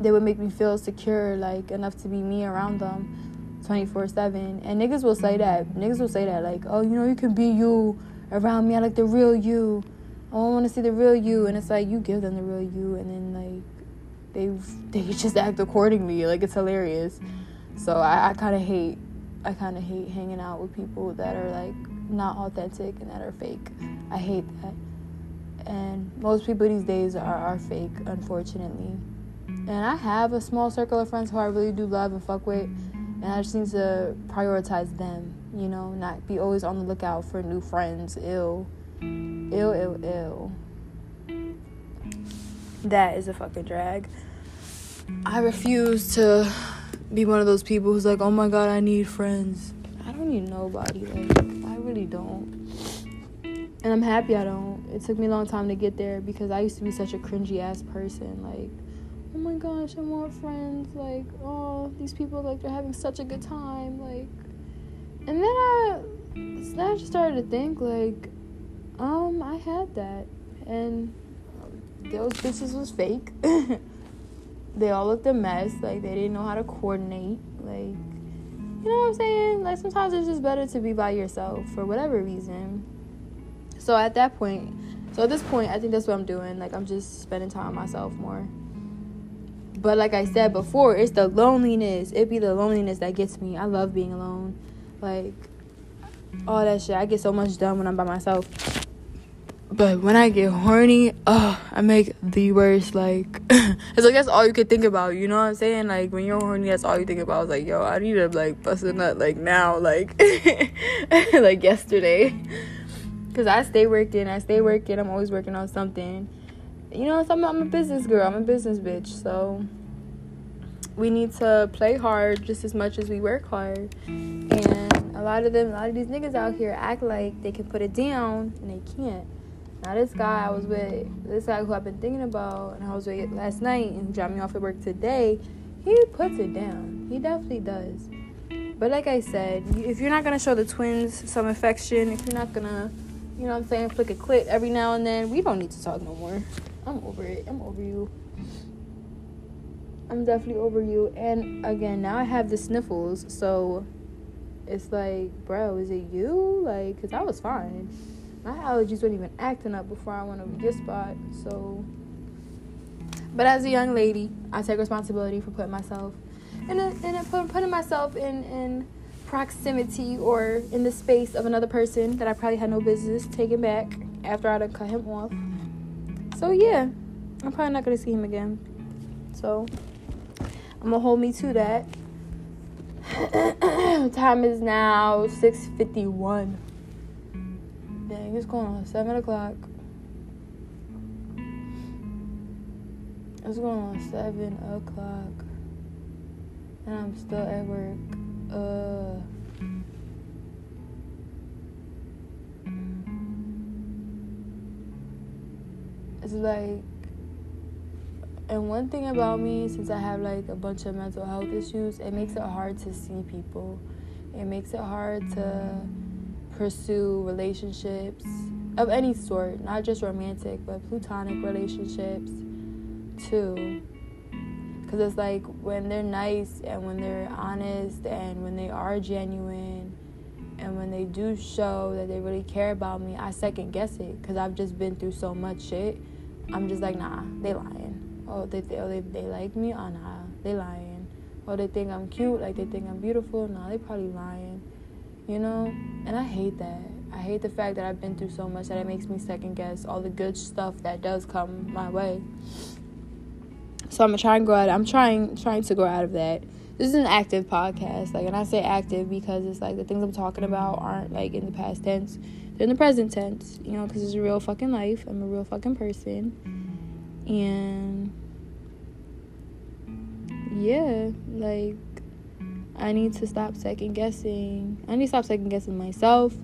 They would make me feel secure, like enough to be me around them 24 7. And niggas will say that. Niggas will say that, like, oh, you know, you can be you around me. I like the real you. Oh, I want to see the real you. And it's like you give them the real you, and then like they they just act accordingly. Like it's hilarious. So I, I kind of hate I kind of hate hanging out with people that are like not authentic and that are fake. I hate that. And most people these days are, are fake, unfortunately. Mm. And I have a small circle of friends who I really do love and fuck with. And I just need to prioritize them you know, not be always on the lookout for new friends. Ill, ill, ill, ill. That is a fucking drag. I refuse to be one of those people who's like, oh my god, I need friends. I don't need nobody. Like, I really don't. And I'm happy I don't. It took me a long time to get there because I used to be such a cringy ass person. Like, oh my gosh, I want friends. Like, oh, these people, like, they're having such a good time. Like, and then I, then I just started to think like, um, I had that, and those bitches was fake. they all looked a mess. Like they didn't know how to coordinate. Like, you know what I'm saying? Like sometimes it's just better to be by yourself for whatever reason. So at that point, so at this point, I think that's what I'm doing. Like I'm just spending time myself more. But like I said before, it's the loneliness. It be the loneliness that gets me. I love being alone like all that shit. I get so much done when I'm by myself. But when I get horny, oh, I make the worst. Like, it's like that's all you could think about. You know what I'm saying? Like when you're horny, that's all you think about. I was like, yo, I need to like bust a nut like now, like, like yesterday. Cause I stay working, I stay working. I'm always working on something. You know, I'm, I'm a business girl. I'm a business bitch. So we need to play hard just as much as we work hard. And a lot of them, a lot of these niggas out here act like they can put it down and they can't. Now this guy I was with, this guy who I've been thinking about, and I was with last night and dropped me off at work today. He puts it down. He definitely does. But like I said, if you're not gonna show the twins some affection, if you're not gonna, you know what I'm saying, flick a clit every now and then, we don't need to talk no more. I'm over it. I'm over you. I'm definitely over you. And again, now I have the sniffles, so it's like, bro, is it you? Like, cause I was fine. My allergies weren't even acting up before I went over your spot. So, but as a young lady, I take responsibility for putting myself in a, in a, putting myself in in proximity or in the space of another person that I probably had no business taking back after I done cut him off. So yeah, I'm probably not gonna see him again. So I'm gonna hold me to that. Time is now 6:51. Dang, it's going on seven o'clock. It's going on seven o'clock, and I'm still at work. Uh. It's like and one thing about me, since I have like a bunch of mental health issues, it makes it hard to see people. It makes it hard to pursue relationships of any sort, not just romantic, but platonic relationships too. Because it's like when they're nice and when they're honest and when they are genuine and when they do show that they really care about me, I second guess it because I've just been through so much shit. I'm just like, nah, they lying Oh, they oh they they like me? Oh nah, they lying. Oh, they think I'm cute, like they think I'm beautiful. Nah, they probably lying. You know, and I hate that. I hate the fact that I've been through so much that it makes me second guess all the good stuff that does come my way. So I'm gonna try and grow out. I'm trying trying to grow out of that. This is an active podcast, like, and I say active because it's like the things I'm talking about aren't like in the past tense; they're in the present tense. You know, because it's a real fucking life. I'm a real fucking person and yeah, like I need to stop second guessing. I need to stop second guessing myself.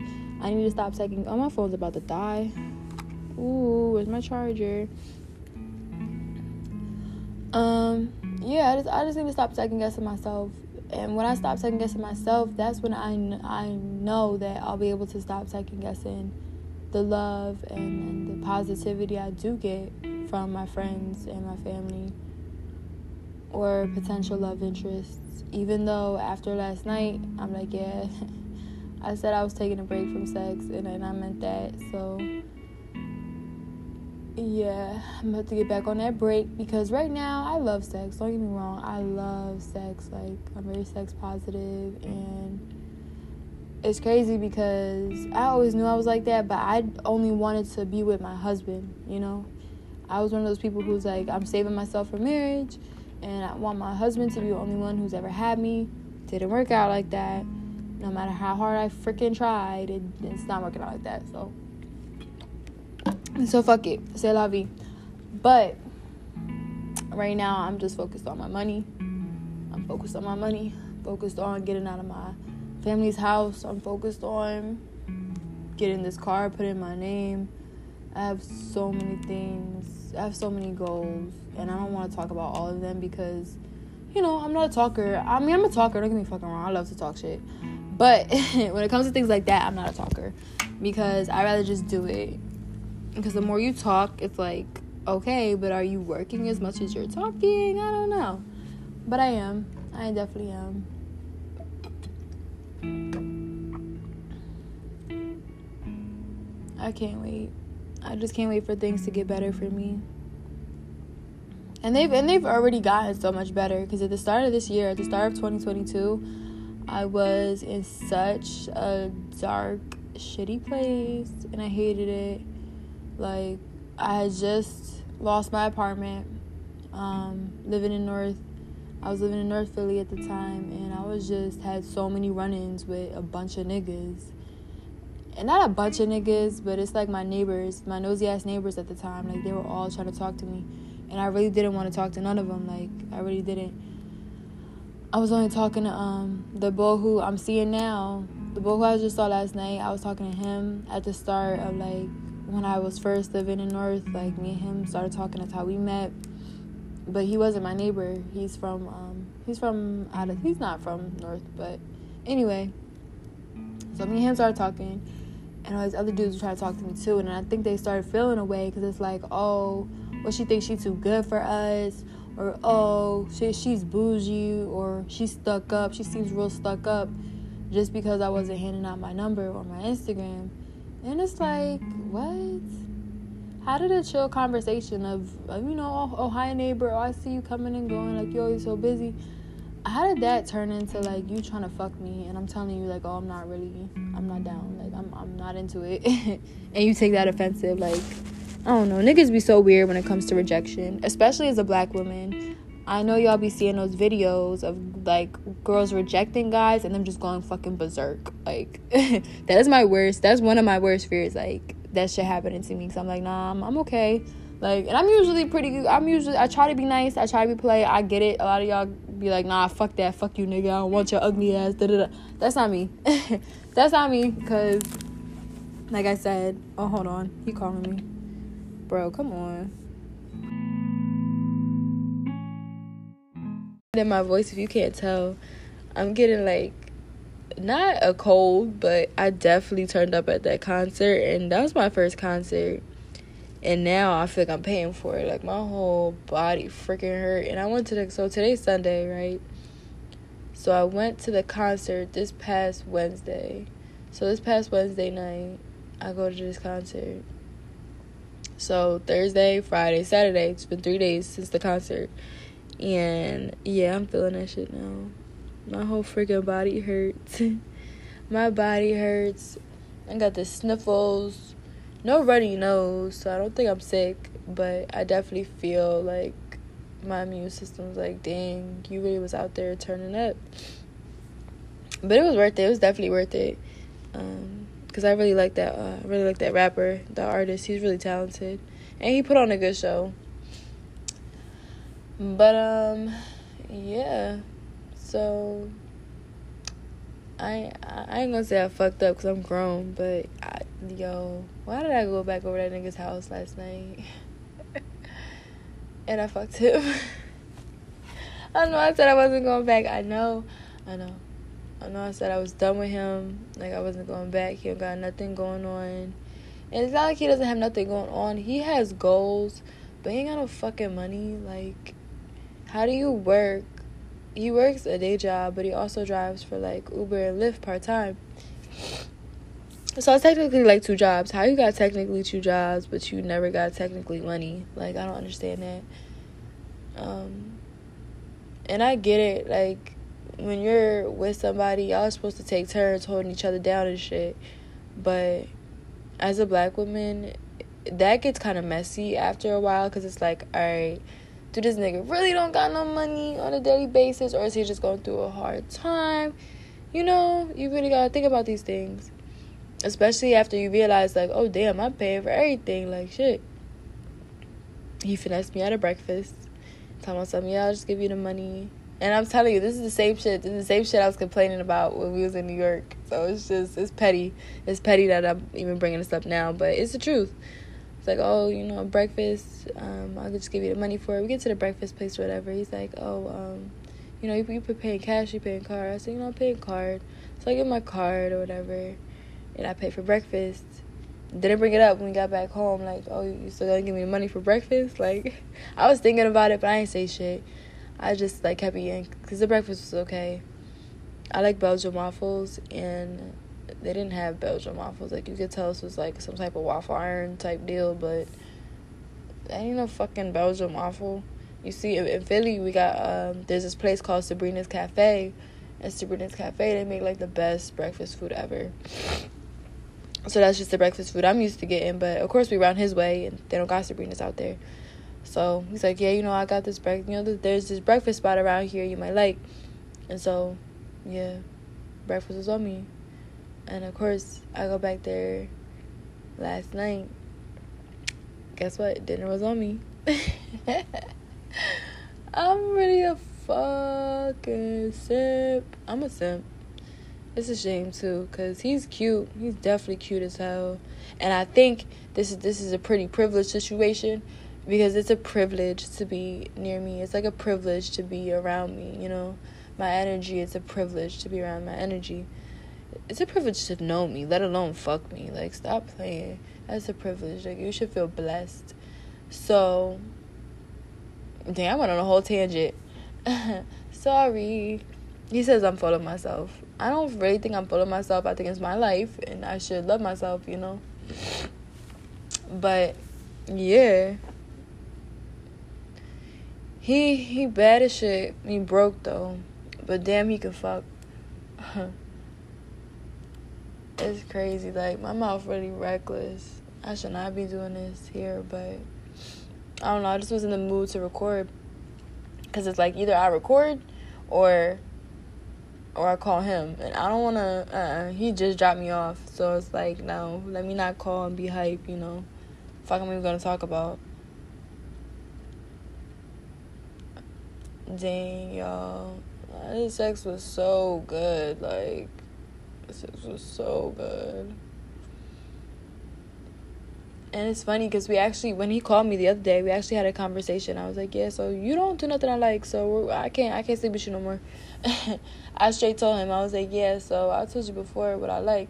I need to stop second. Oh, my phone's about to die. Ooh, where's my charger? Um, yeah, I just I just need to stop second guessing myself. And when I stop second guessing myself, that's when I I know that I'll be able to stop second guessing the love and, and the positivity I do get from my friends and my family or potential love interests. Even though after last night, I'm like, yeah, I said I was taking a break from sex and, and I meant that. So, yeah, I'm about to get back on that break because right now I love sex. Don't get me wrong, I love sex. Like, I'm very sex positive and it's crazy because I always knew I was like that, but I only wanted to be with my husband, you know? I was one of those people who's like, I'm saving myself for marriage, and I want my husband to be the only one who's ever had me. Didn't work out like that. No matter how hard I freaking tried, it, it's not working out like that. So, so fuck it. C'est la vie. But right now, I'm just focused on my money. I'm focused on my money. Focused on getting out of my family's house. I'm focused on getting this car put in my name. I have so many things I have so many goals, and I don't want to talk about all of them because, you know, I'm not a talker. I mean, I'm a talker. Don't get me fucking wrong. I love to talk shit, but when it comes to things like that, I'm not a talker because I rather just do it. Because the more you talk, it's like okay, but are you working as much as you're talking? I don't know, but I am. I definitely am. I can't wait. I just can't wait for things to get better for me. And they've and they've already gotten so much better because at the start of this year, at the start of 2022, I was in such a dark, shitty place and I hated it. Like I had just lost my apartment, um, living in North. I was living in North Philly at the time, and I was just had so many run-ins with a bunch of niggas and not a bunch of niggas, but it's like my neighbors, my nosy ass neighbors at the time. Like they were all trying to talk to me, and I really didn't want to talk to none of them. Like I really didn't. I was only talking to um the boy who I'm seeing now, the boy who I just saw last night. I was talking to him at the start of like when I was first living in North. Like me and him started talking. That's how we met. But he wasn't my neighbor. He's from um he's from out of he's not from North, but Anyway, so me and him started talking, and all these other dudes were trying to talk to me too. And I think they started feeling a way because it's like, oh, well, she thinks she's too good for us, or oh, she, she's bougie, or she's stuck up. She seems real stuck up just because I wasn't handing out my number or my Instagram. And it's like, what? How did a chill conversation of, you know, oh, oh, hi neighbor, oh, I see you coming and going, like yo, you're so busy. How did that turn into like you trying to fuck me and I'm telling you like, oh, I'm not really, I'm not down, like I'm, I'm not into it, and you take that offensive, like, I don't know, niggas be so weird when it comes to rejection, especially as a black woman. I know y'all be seeing those videos of like girls rejecting guys and them just going fucking berserk. Like that is my worst. That's one of my worst fears. Like that shit happening to me. Cause I'm like, nah, I'm, I'm okay. Like, and I'm usually pretty. I'm usually I try to be nice. I try to be polite. I get it. A lot of y'all be like, nah, fuck that, fuck you, nigga. I don't want your ugly ass. Da da da. That's not me. That's not me. Cause, like I said, oh hold on, he calling me, bro. Come on. In my voice if you can't tell i'm getting like not a cold but i definitely turned up at that concert and that was my first concert. And now i feel like i'm paying for it. Like my whole body freaking hurt. And i went to the so today's sunday right? So i went to the concert this past wednesday. So this past wednesday night i go to this concert. So thursday friday saturday it's been three days since the concert and yeah, I'm feeling that shit now. My whole freaking body hurts. my body hurts. I got the sniffles. No runny nose, so I don't think I'm sick, but I definitely feel like my immune system's like, dang, you really was out there turning up. But it was worth it. It was definitely worth it. Um, cause I really like that. Uh, I really like that rapper, the artist. He's really talented, and he put on a good show. But um yeah. So I I ain't gonna say I fucked up because I'm grown, but I, yo, why did I go back over that nigga's house last night? and I fucked him. I know I said I wasn't going back. I know, I know, I know. I said I was done with him. Like I wasn't going back. He got nothing going on, and it's not like he doesn't have nothing going on. He has goals, but he ain't got no fucking money. Like how do you work? He works a day job, but he also drives for like Uber and Lyft part time. So it's technically like two jobs. How you got technically two jobs, but you never got technically money? Like I don't understand that. Um, and I get it. Like when you're with somebody, y'all are supposed to take turns holding each other down and shit. But as a black woman, that gets kind of messy after a while because it's like, all right do this nigga really don't got no money on a daily basis or is he just going through a hard time? You know you really gotta think about these things. Especially after you realize like oh damn i'm paying for everything. Like shit. He finessed me out of breakfast. About something yeah i'll just give you the money. And i'm telling you this is the same shit. This is the same shit i was complaining about when we was in new york. So it's just it's petty. It's petty that i'm even bringing this up now but it's the truth it's like, oh, you know, breakfast. Um, I'll just give you the money for it. We get to the breakfast place or whatever. He's like, oh, um, you know, you, you paying cash, you paying card. I said, you know, I'm paying card. So I get my card or whatever, and I pay for breakfast. Didn't bring it up when we got back home. Like, oh, you still gonna give me the money for breakfast? Like, I was thinking about it, but I ain't say shit. I just like kept eating because the breakfast was okay. I like Belgian waffles, and they didn't have Belgian waffles. Like you could tell this was like some type of waffle iron type deal, but that ain't no fucking Belgian waffle. You see, in Philly, we got um, there's this place called Sabrina's Cafe. and Sabrina's Cafe, they make like the best breakfast food ever. So that's just the breakfast food I'm used to getting. But of course, we round his way, and they don't got Sabrina's out there. So he's like, yeah, you know, I got this break. You know, there's this breakfast spot around here you might like. And so, yeah, breakfast was on me. And of course, I go back there last night. Guess what? Dinner was on me. I'm really a fucking simp. I'm a simp. It's a shame too, cause he's cute. He's definitely cute as hell, and I think this is this is a pretty privileged situation because it's a privilege to be near me. It's like a privilege to be around me. You know, my energy. It's a privilege to be around my energy. It's a privilege to know me, let alone fuck me. Like, stop playing. That's a privilege. Like, you should feel blessed. So, damn, I went on a whole tangent. Sorry. He says I'm full of myself. I don't really think I'm full of myself. I think it's my life and I should love myself, you know. But yeah. He he bad as shit. He broke though. But damn he can fuck. it's crazy. Like my mouth really reckless. I should not be doing this here, but I don't know. I just was in the mood to record because it's like either I record or or I call him, and I don't wanna. Uh, he just dropped me off, so it's like no, let me not call and be hype. You know, fuck, am even gonna talk about? Dang, y'all, this sex was so good. Like, sex was so good. And it's funny because we actually, when he called me the other day, we actually had a conversation. I was like, "Yeah, so you don't do nothing I like, so I can't, I can't sleep with you no more." I straight told him I was like, "Yeah, so I told you before what I like."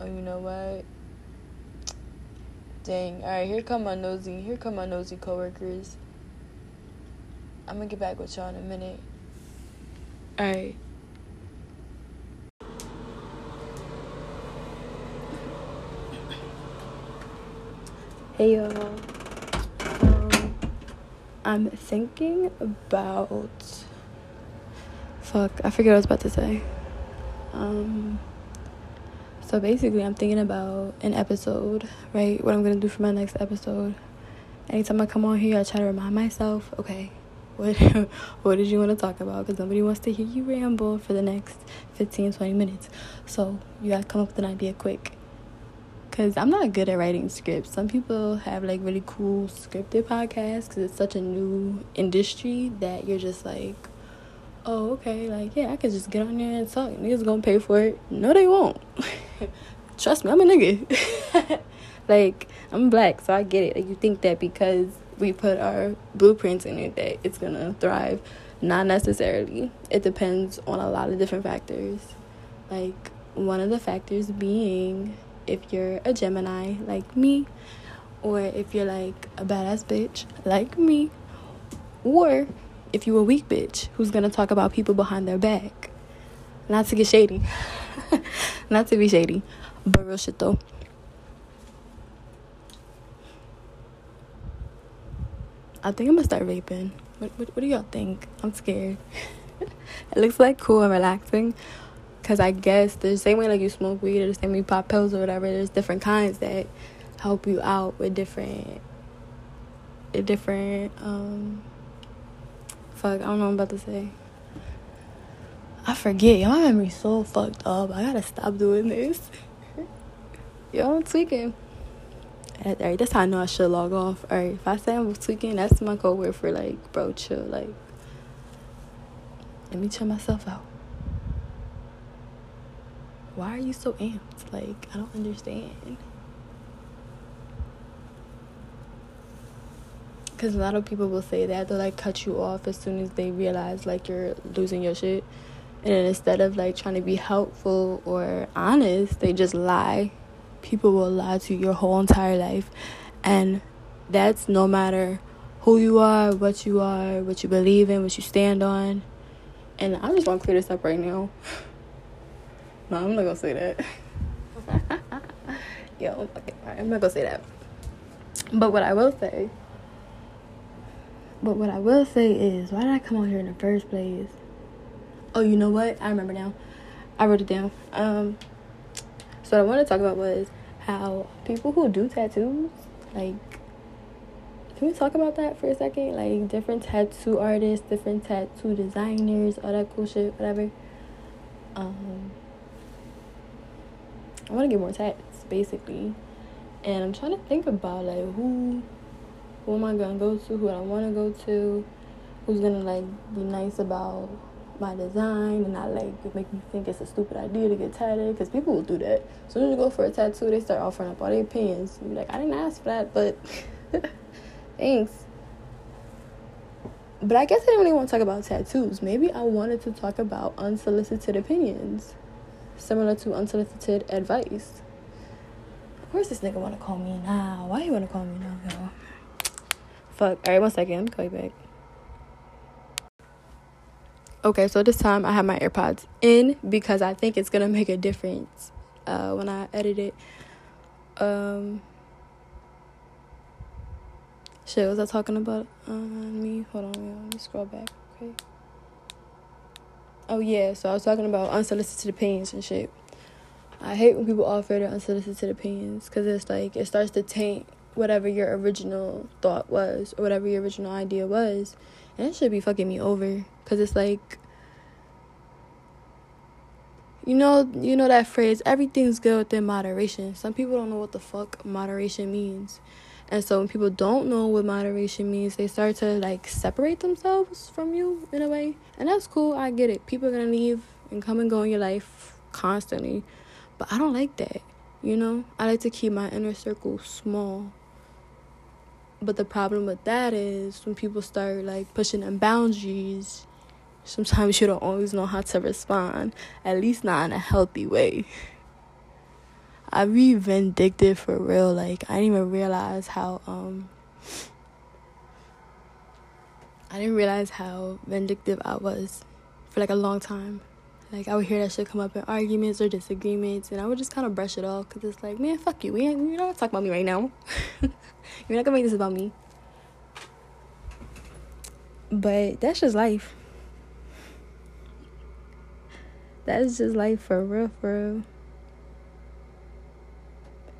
Oh, you know what? Dang! All right, here come my nosy. Here come my nosy coworkers. I'm gonna get back with y'all in a minute. All right. Hey y'all. Um, I'm thinking about. Fuck, I forget what I was about to say. Um, so basically, I'm thinking about an episode, right? What I'm gonna do for my next episode. Anytime I come on here, I try to remind myself, okay, what what did you want to talk about? Because nobody wants to hear you ramble for the next 15, 20 minutes. So you gotta come up with an idea quick because I'm not good at writing scripts. Some people have like really cool scripted podcasts because it's such a new industry that you're just like, oh, okay, like, yeah, I could just get on there and talk. Niggas gonna pay for it. No, they won't. Trust me, I'm a nigga. like, I'm black, so I get it. Like, you think that because we put our blueprints in it that it's gonna thrive. Not necessarily. It depends on a lot of different factors. Like, one of the factors being if you're a Gemini like me, or if you're like a badass bitch like me, or if you're a weak bitch who's gonna talk about people behind their back. Not to get shady, not to be shady, but real shit though. I think I'm gonna start vaping. What, what, what do y'all think? I'm scared. it looks like cool and relaxing, because I guess the same way like you smoke weed or the same way you pop pills or whatever, there's different kinds that help you out with different, different, um, fuck, I don't know what I'm about to say. I forget. Y'all memory so fucked up. I gotta stop doing this. Yo, I'm tweaking. Alright, that's how I know I should log off. Alright, if I say I'm tweaking, that's my code word for like, bro, chill. Like, let me chill myself out why are you so amped? Like, I don't understand. Because a lot of people will say that they'll like cut you off as soon as they realize like you're losing your shit. And instead of like trying to be helpful or honest, they just lie. People will lie to you your whole entire life. And that's no matter who you are, what you are, what you believe in, what you stand on. And I just want to clear this up right now. No, I'm not gonna say that. Yo, I'm not gonna say that. But what I will say, but what I will say is, why did I come on here in the first place? Oh, you know what? I remember now. I wrote it down. Um, so what I want to talk about was how people who do tattoos, like, can we talk about that for a second? Like, different tattoo artists, different tattoo designers, all that cool shit, whatever. Um, I want to get more tats, basically. And I'm trying to think about like who, who am I gonna go to? Who I want to go to? Who's gonna like be nice about my design and not like make me think it's a stupid idea to get tatted? Because people will do that. As soon as you go for a tattoo, they start offering up all their opinions. You be like, I didn't ask for that, but thanks. But I guess I didn't really want to talk about tattoos. Maybe I wanted to talk about unsolicited opinions, similar to unsolicited advice. Of course, this nigga want to call me now. Why you want to call me now, y'all? Fuck. All right, one second. Let call you back. Okay, so this time I have my AirPods in because I think it's gonna make a difference uh, when I edit it. Um, shit, was I talking about um, me? Hold on. Let me scroll back. Okay. Oh yeah, so I was talking about unsolicited opinions and shit. I hate when people offer their unsolicited opinions because it's like it starts to taint whatever your original thought was or whatever your original idea was. And it should be fucking me over because it's like you know you know that phrase everything's good within moderation some people don't know what the fuck moderation means and so when people don't know what moderation means they start to like separate themselves from you in a way. And that's cool i get it. People are gonna leave and come and go in your life constantly. But i don't like that you know? I like to keep my inner circle small. But the problem with that is when people start like pushing them boundaries, sometimes you don't always know how to respond, at least not in a healthy way. I be vindictive for real. Like I didn't even realize how um I didn't realize how vindictive I was for like a long time. Like I would hear that shit come up in arguments or disagreements, and I would just kind of brush it off because it's like, man, fuck you. We ain't, we don't talk about me right now. You're not gonna make this about me. But that's just life. That's just life for real, for real.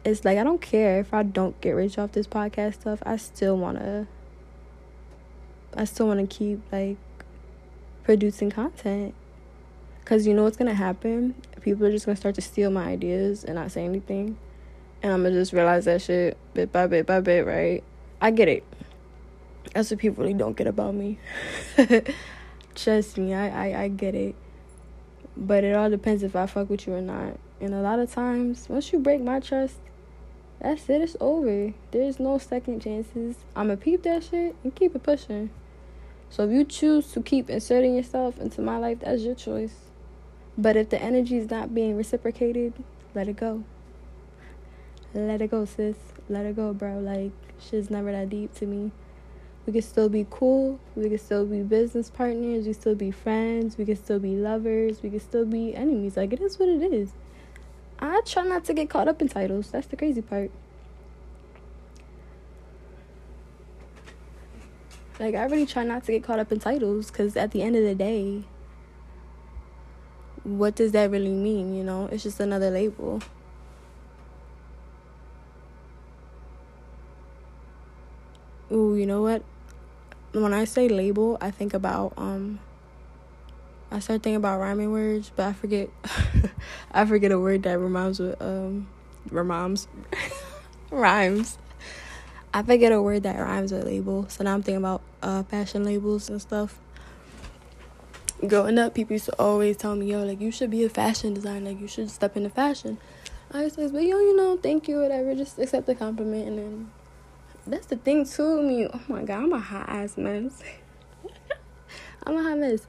It's like I don't care if I don't get rich off this podcast stuff. I still wanna. I still wanna keep like producing content. Cause you know what's gonna happen? People are just gonna start to steal my ideas and not say anything. And I'm gonna just realize that shit bit by bit by bit, right? I get it. That's what people really don't get about me. Trust me, I, I, I get it. But it all depends if I fuck with you or not. And a lot of times, once you break my trust, that's it, it's over. There's no second chances. I'ma peep that shit and keep it pushing. So if you choose to keep inserting yourself into my life, that's your choice. But if the energy is not being reciprocated, let it go. Let it go, sis. Let it go, bro. Like, shit's never that deep to me. We can still be cool. We can still be business partners. We could still be friends. We can still be lovers. We can still be enemies. Like, it is what it is. I try not to get caught up in titles. That's the crazy part. Like, I really try not to get caught up in titles because at the end of the day, what does that really mean? You know, it's just another label. Ooh, you know what? When I say label, I think about um I start thinking about rhyming words, but I forget I forget a word that rhymes with um rhymes rhymes. I forget a word that rhymes with label. So now I'm thinking about uh fashion labels and stuff growing up, people used to always tell me, yo, like, you should be a fashion designer. Like, you should step into fashion. I used to but yo, you know, thank you, whatever. Just accept the compliment. And then that's the thing, too. Mean, oh my God, I'm a hot ass mess. I'm a hot mess.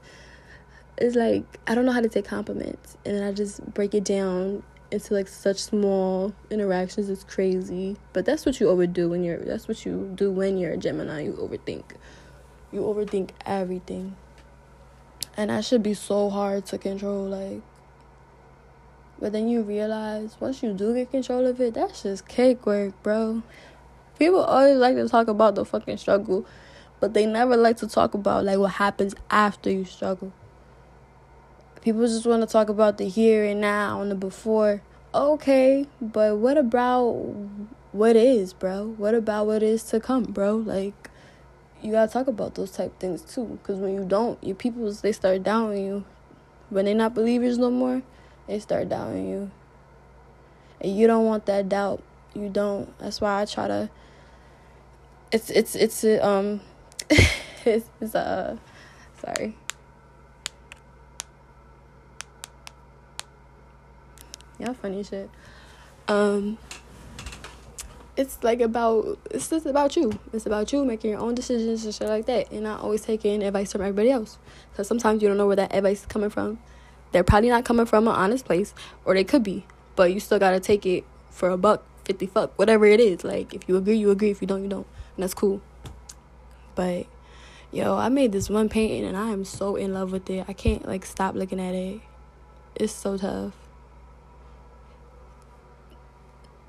It's like, I don't know how to take compliments. And then I just break it down into like such small interactions. It's crazy. But that's what you overdo when you're, that's what you do when you're a Gemini. You overthink. You overthink everything and that should be so hard to control like but then you realize once you do get control of it that's just cake work bro people always like to talk about the fucking struggle but they never like to talk about like what happens after you struggle people just want to talk about the here and now and the before okay but what about what is bro what about what is to come bro like you gotta talk about those type things too. Because when you don't, your peoples they start doubting you. When they're not believers no more, they start doubting you. And you don't want that doubt. You don't. That's why I try to. It's it's it's a, um, it's it's uh, sorry. Y'all funny shit. Um, it's like about it's just about you. It's about you making your own decisions and shit like that, and not always taking advice from everybody else. Because sometimes you don't know where that advice is coming from. They're probably not coming from an honest place, or they could be, but you still gotta take it for a buck, fifty fuck, whatever it is. Like if you agree, you agree. If you don't, you don't, and that's cool. But yo, I made this one painting, and I am so in love with it. I can't like stop looking at it. It's so tough.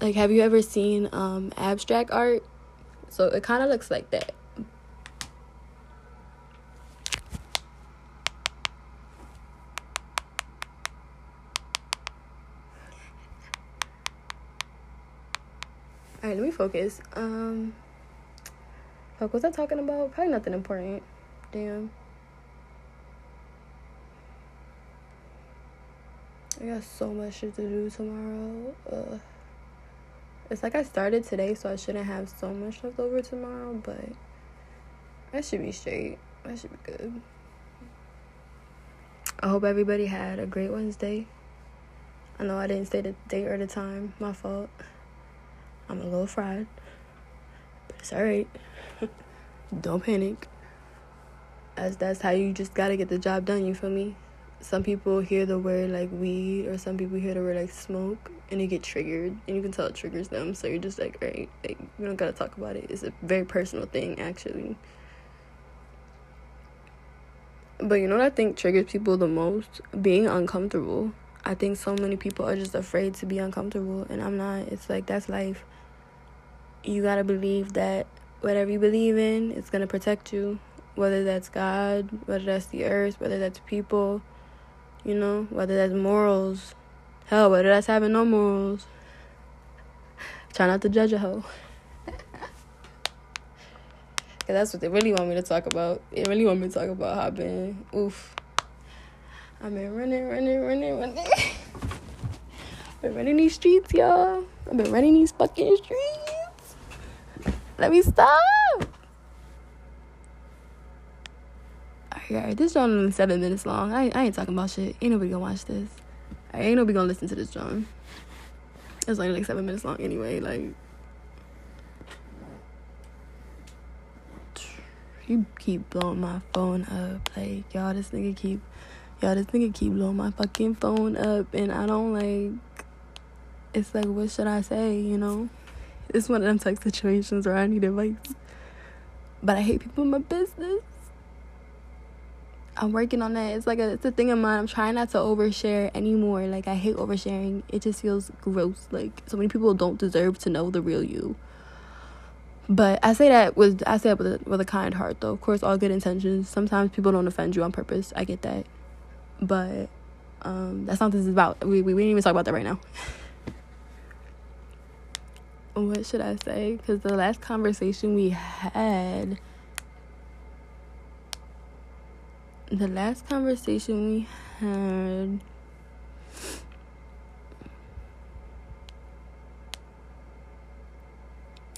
Like, have you ever seen um, abstract art? So it kind of looks like that. All right, let me focus. Um, fuck, was I talking about? Probably nothing important. Damn. I got so much shit to do tomorrow. Ugh. It's like I started today, so I shouldn't have so much left over tomorrow, but I should be straight. I should be good. I hope everybody had a great Wednesday. I know I didn't say the date or the time. My fault. I'm a little fried, but it's alright. Don't panic. As that's how you just gotta get the job done. You feel me? some people hear the word like weed or some people hear the word like smoke and they get triggered and you can tell it triggers them so you're just like right like we don't gotta talk about it. It's a very personal thing actually. But you know what i think triggers people the most? Being uncomfortable. I think so many people are just afraid to be uncomfortable and i'm not. It's like that's life. You gotta believe that whatever you believe in it's gonna protect you whether that's god whether that's the earth whether that's people you know, whether that's morals. Hell, whether that's having no morals. Try not to judge a hoe. Cause that's what they really want me to talk about. They really want me to talk about how I've been oof. I've been running, running, running, running. I've been running these streets, y'all. I've been running these fucking streets. Let me stop. Alright, this is only seven minutes long. I, I ain't talking about shit. Ain't nobody gonna watch this. I ain't nobody gonna listen to this John. It's only like seven minutes long anyway. Like, you keep blowing my phone up. Like, y'all, this nigga keep, y'all, this nigga keep blowing my fucking phone up, and I don't like. It's like, what should I say? You know, it's one of them type situations where I need advice, but I hate people in my business. I'm working on that. It's like a it's a thing of mine. I'm trying not to overshare anymore. Like I hate oversharing. It just feels gross. Like so many people don't deserve to know the real you. But I say that with I say that with a, with a kind heart though. Of course, all good intentions. Sometimes people don't offend you on purpose. I get that. But um, that's not this is about. We we, we didn't even talk about that right now. what should I say? Because the last conversation we had the last conversation we had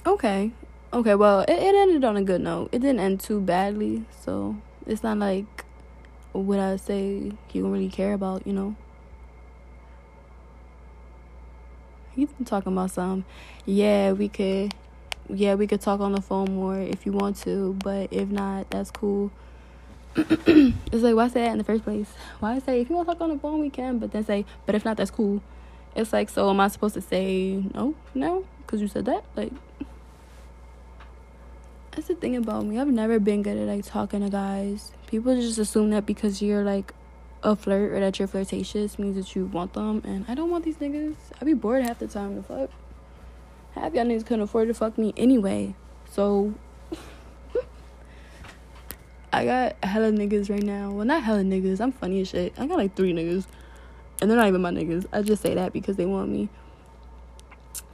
okay okay well it, it ended on a good note. It didn't end too badly so it's not like what i say you don't really care about you know? He's been talking about some. Yeah we could yeah we could talk on the phone more if you want to but if not that's cool it's like why say that in the first place? Why say if you want to talk on the phone we can, but then say but if not that's cool. It's like so am I supposed to say no no because you said that like. That's the thing about me. I've never been good at like talking to guys. People just assume that because you're like a flirt or that you're flirtatious means that you want them, and I don't want these niggas. I be bored half the time. The fuck, half y'all niggas couldn't afford to fuck me anyway. So I got hella niggas right now. Well, not hella niggas. I'm funny as shit. I got like three niggas. And they're not even my niggas. I just say that because they want me.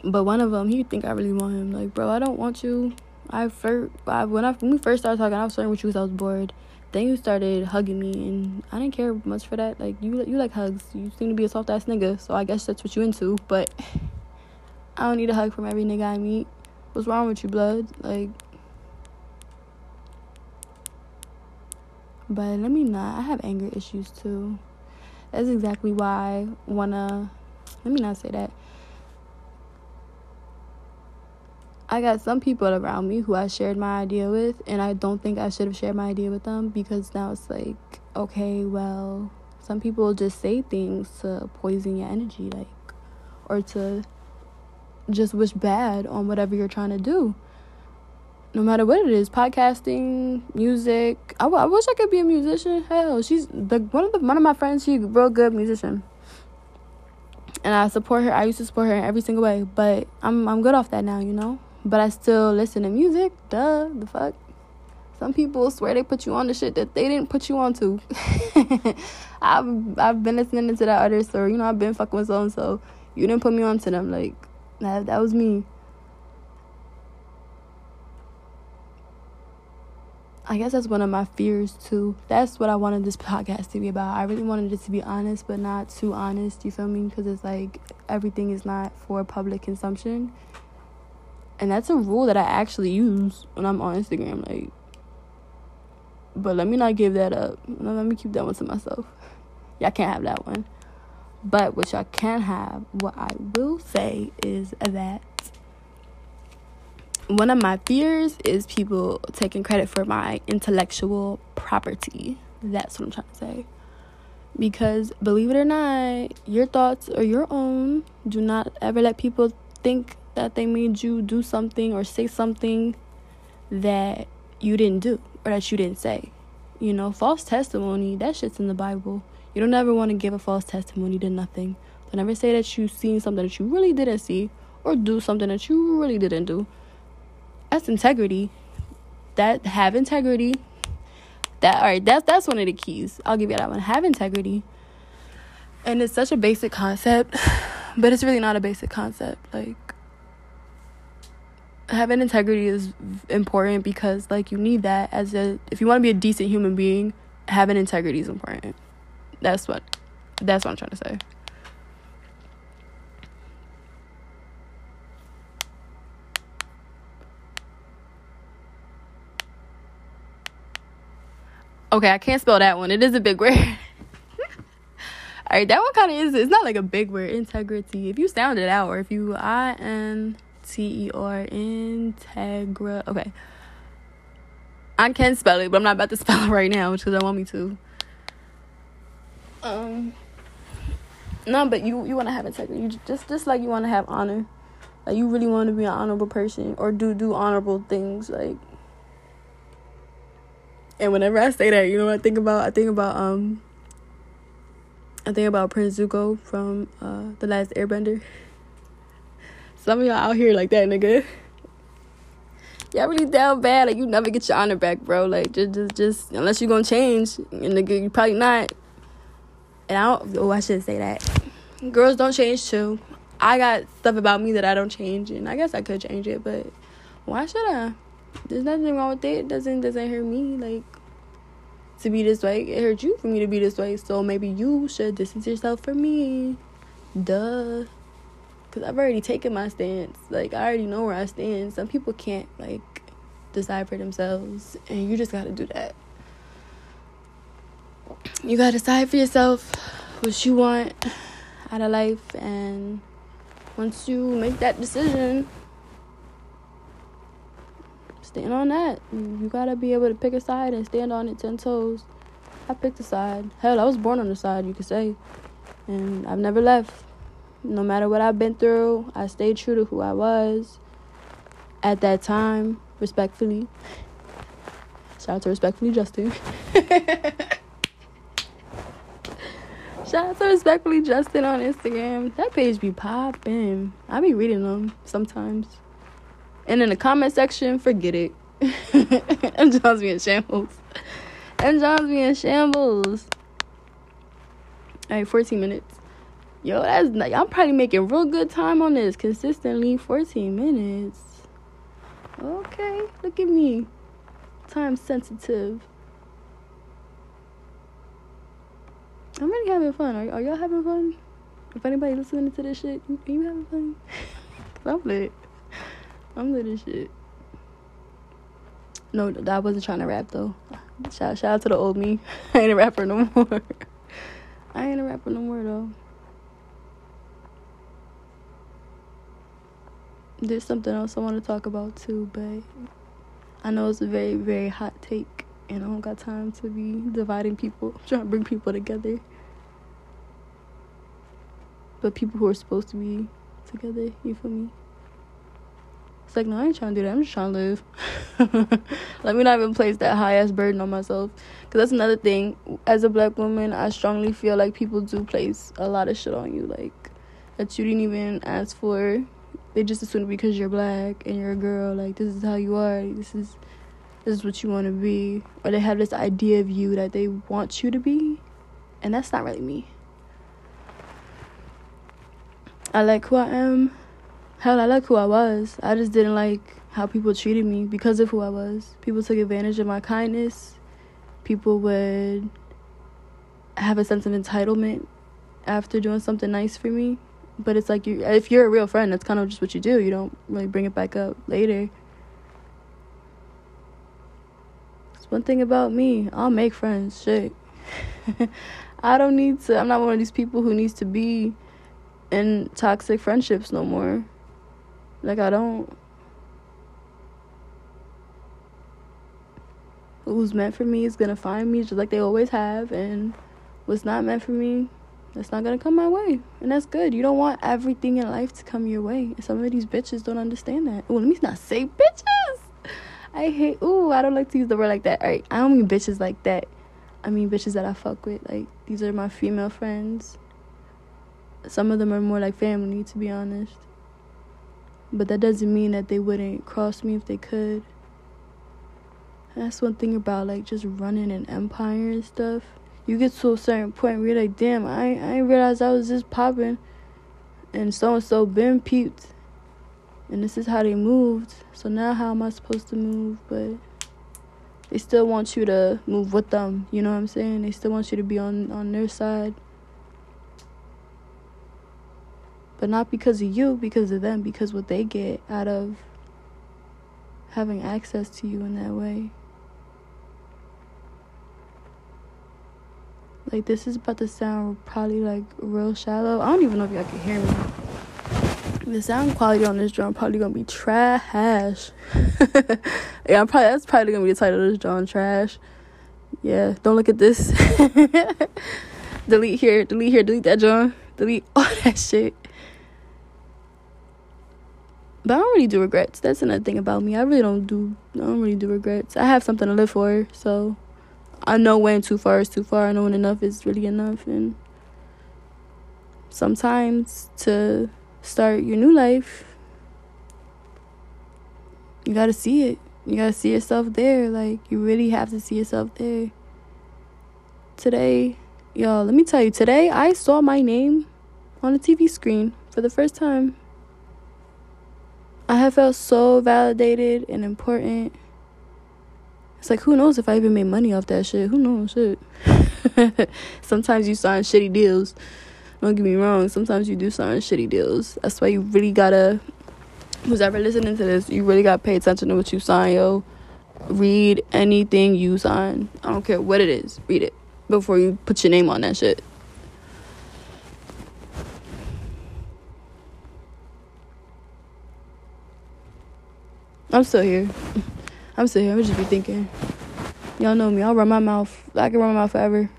But one of them, he think I really want him. Like, bro, I don't want you. I first, I, when I when we first started talking, I was flirting with you because I was bored. Then you started hugging me, and I didn't care much for that. Like you, you like hugs. You seem to be a soft ass nigga, so I guess that's what you into. But I don't need a hug from every nigga I meet. What's wrong with you, blood? Like But let me not. I have anger issues too. That's exactly why I wanna. Let me not say that. I got some people around me who I shared my idea with, and I don't think I should have shared my idea with them because now it's like, okay, well, some people just say things to poison your energy, like, or to just wish bad on whatever you're trying to do. No matter what it is, podcasting, music. I, w- I wish I could be a musician. Hell, she's the one of the one of my friends. She's a real good musician and I support her. I used to support her in every single way, but I'm I'm good off that now, you know. But I still listen to music. Duh, the fuck. Some people swear they put you on the shit that they didn't put you on to. I've I've been listening to that artist, or you know, I've been fucking with so and so. You didn't put me on to them. Like that that was me. I guess that's one of my fears too. That's what I wanted this podcast to be about. I really wanted it to be honest, but not too honest. You feel me? Because it's like everything is not for public consumption, and that's a rule that I actually use when I'm on Instagram. Like, but let me not give that up. Let me keep that one to myself. Y'all can't have that one. But what y'all can have, what I will say is that one of my fears is people taking credit for my intellectual property. That's what I'm trying to say. Because believe it or not, your thoughts are your own. Do not ever let people think that they made you do something or say something that you didn't do or that you didn't say. You know, false testimony, that shit's in the Bible. You don't ever want to give a false testimony to nothing. Don't ever say that you've seen something that you really didn't see or do something that you really didn't do that's integrity. That have integrity. That all right, that's that's one of the keys. I'll give you that one. Have integrity. And it's such a basic concept, but it's really not a basic concept. Like having integrity is important because like you need that as a if you want to be a decent human being, having integrity is important. That's what that's what I'm trying to say. Okay, I can't spell that one. It is a big word. All right, that one kind of is. It's not like a big word. Integrity. If you sound it out, or if you I N T E R integra. Okay, I can spell it, but I'm not about to spell it right now because I want me to. Um. No, but you you want to have integrity. You just just like you want to have honor. Like you really want to be an honorable person or do do honorable things. Like and whenever I say that, you know what I think about? I think about um I think about Prince Zuko from uh The Last Airbender. Some of y'all out here like that, nigga. Y'all really down bad, like you never get your honor back, bro. Like just just just unless you gonna change, and nigga, you probably not. And I don't oh I shouldn't say that. Girls don't change too. I got stuff about me that I don't change and I guess I could change it, but why should I? There's nothing wrong with it. it doesn't doesn't hurt me like to be this way. It hurt you for me to be this way. So maybe you should distance yourself from me. Duh. Cause I've already taken my stance. Like I already know where I stand. Some people can't like decide for themselves, and you just gotta do that. You gotta decide for yourself what you want out of life, and once you make that decision, stand on that. You gotta be able to pick a side and stand on it ten toes. I picked a side. Hell, I was born on the side, you could say. And I've never left. No matter what I've been through, I stayed true to who I was at that time, respectfully. Shout out to Respectfully Justin. Shout out to Respectfully Justin on Instagram. That page be popping. I be reading them sometimes. And in the comment section, forget it. and John's being shambles. And John's being shambles. Alright, 14 minutes. Yo, that's I'm probably making real good time on this consistently. 14 minutes. Okay, look at me. Time sensitive. I'm really having fun. Are, are y'all having fun? If anybody listening to this shit, you, you having fun? I'm lit. I'm lit as shit. No, I wasn't trying to rap though. Shout, shout out to the old me. I ain't a rapper no more. I ain't a rapper no more though. there's something else I want to talk about too, but I know it's a very, very hot take, and I don't got time to be dividing people, trying to bring people together. But people who are supposed to be together, you feel me? It's like, no, I ain't trying to do that. I'm just trying to live. Let me not even place that high ass burden on myself. Because that's another thing. As a black woman, I strongly feel like people do place a lot of shit on you. Like, that you didn't even ask for they just assume because you're black and you're a girl, like this is how you are, this is this is what you want to be, or they have this idea of you that they want you to be, and that's not really me. I like who I am. Hell, I like who I was. I just didn't like how people treated me because of who I was. People took advantage of my kindness. People would have a sense of entitlement after doing something nice for me. But it's like you if you're a real friend that's kind of just what you do. You don't really bring it back up later. It's one thing about me. I'll make friends. Shit. I don't need to i'm not one of these people who needs to be in toxic friendships no more like i don't who's meant for me is gonna find me just like they always have and what's not meant for me it's not gonna come my way. And that's good. You don't want everything in life to come your way. And some of these bitches don't understand that. Well, let me not say bitches. I hate ooh, I don't like to use the word like that. Alright, I don't mean bitches like that. I mean bitches that I fuck with. Like these are my female friends. Some of them are more like family, to be honest. But that doesn't mean that they wouldn't cross me if they could. That's one thing about like just running an empire and stuff you get to a certain point where you're like, damn, I, I didn't realize I was just popping. And so and so been peeped. And this is how they moved. So now how am I supposed to move? But they still want you to move with them. You know what I'm saying? They still want you to be on, on their side. But not because of you, because of them, because what they get out of having access to you in that way. Like this is about to sound probably like real shallow. I don't even know if y'all can hear me. The sound quality on this drum probably gonna be trash. yeah, I'm probably that's probably gonna be the title of this drum, trash. Yeah, don't look at this. delete here, delete here, delete that drum, delete all that shit. But I don't really do regrets. That's another thing about me. I really don't do. I don't really do regrets. I have something to live for, so I know when too far is too far. I know when enough is really enough. And sometimes to start your new life, you gotta see it. You gotta see yourself there. Like, you really have to see yourself there. Today, y'all, let me tell you, today I saw my name on the TV screen for the first time. I have felt so validated and important it's like who knows if I even made money off that shit? Who knows? Shit. sometimes you sign shitty deals. Don't get me wrong. Sometimes you do sign shitty deals. That's why you really gotta. Who's ever listening to this? You really gotta pay attention to what you sign, yo. Read anything you sign. I don't care what it is. Read it before you put your name on that shit. I'm still here. I'm still here, I'm just be thinking. Y'all know me, I'll run my mouth. I can run my mouth forever.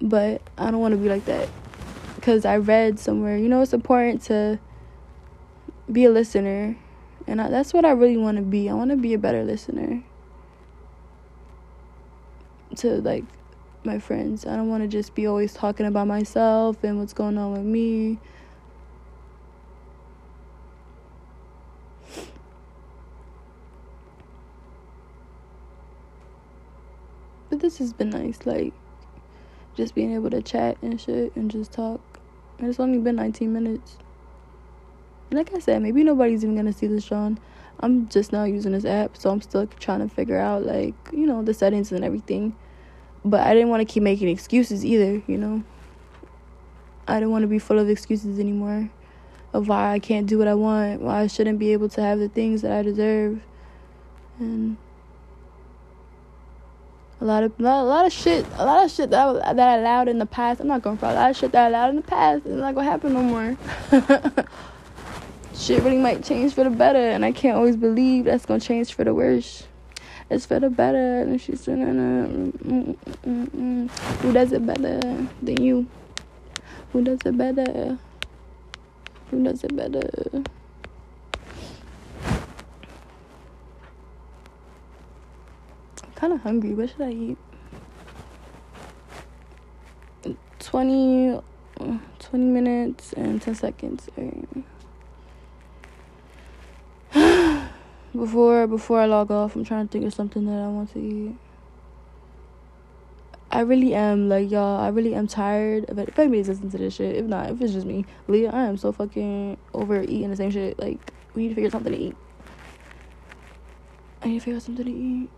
But I don't want to be like that. Because I read somewhere, you know, it's important to be a listener. And I, that's what I really want to be. I want to be a better listener to, like, my friends. I don't want to just be always talking about myself and what's going on with me. But this has been nice, like just being able to chat and shit and just talk. And it's only been 19 minutes. like I said, maybe nobody's even gonna see this, John. I'm just now using this app, so I'm still trying to figure out, like, you know, the settings and everything. But I didn't want to keep making excuses either, you know. I didn't want to be full of excuses anymore of why I can't do what I want, why I shouldn't be able to have the things that I deserve. And a lot of a lot of shit, a lot of shit that I, that I allowed in the past. I'm not going for a lot of shit that I allowed in the past. It's not gonna happen no more. shit really might change for the better, and I can't always believe that's gonna change for the worse. It's for the better, and she's saying, mm, mm, mm, who does it better than you? Who does it better? Who does it better? Kind of hungry. What should I eat? 20, 20 minutes and 10 seconds. before before I log off, I'm trying to think of something that I want to eat. I really am like y'all. I really am tired of it. If anybody's listening to this shit, if not, if it's just me, Leah, I am so fucking over eating the same shit. Like we need to figure something to eat. I need to figure out something to eat.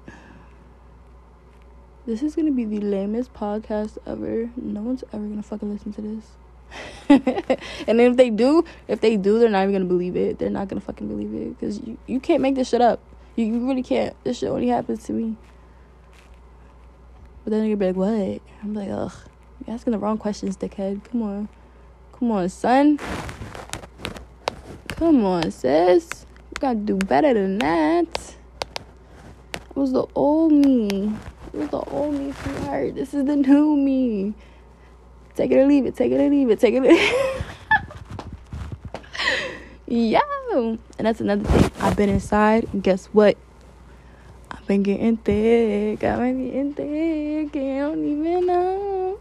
This is gonna be the lamest podcast ever. No one's ever gonna fucking listen to this. and if they do, if they do, they're not even gonna believe it. They're not gonna fucking believe it because you, you can't make this shit up. You, you really can't. This shit only happens to me. But then gonna be like, what? I'm like, ugh, you're asking the wrong questions, dickhead. Come on. Come on, son. Come on, sis. You gotta do better than that. It was the old me. It is the old me, sweetheart. This is the new me. Take it or leave it. Take it or leave it. Take it. Or yeah. And that's another thing. I've been inside, guess what? I've been getting thick. I've been getting thick. I don't even know.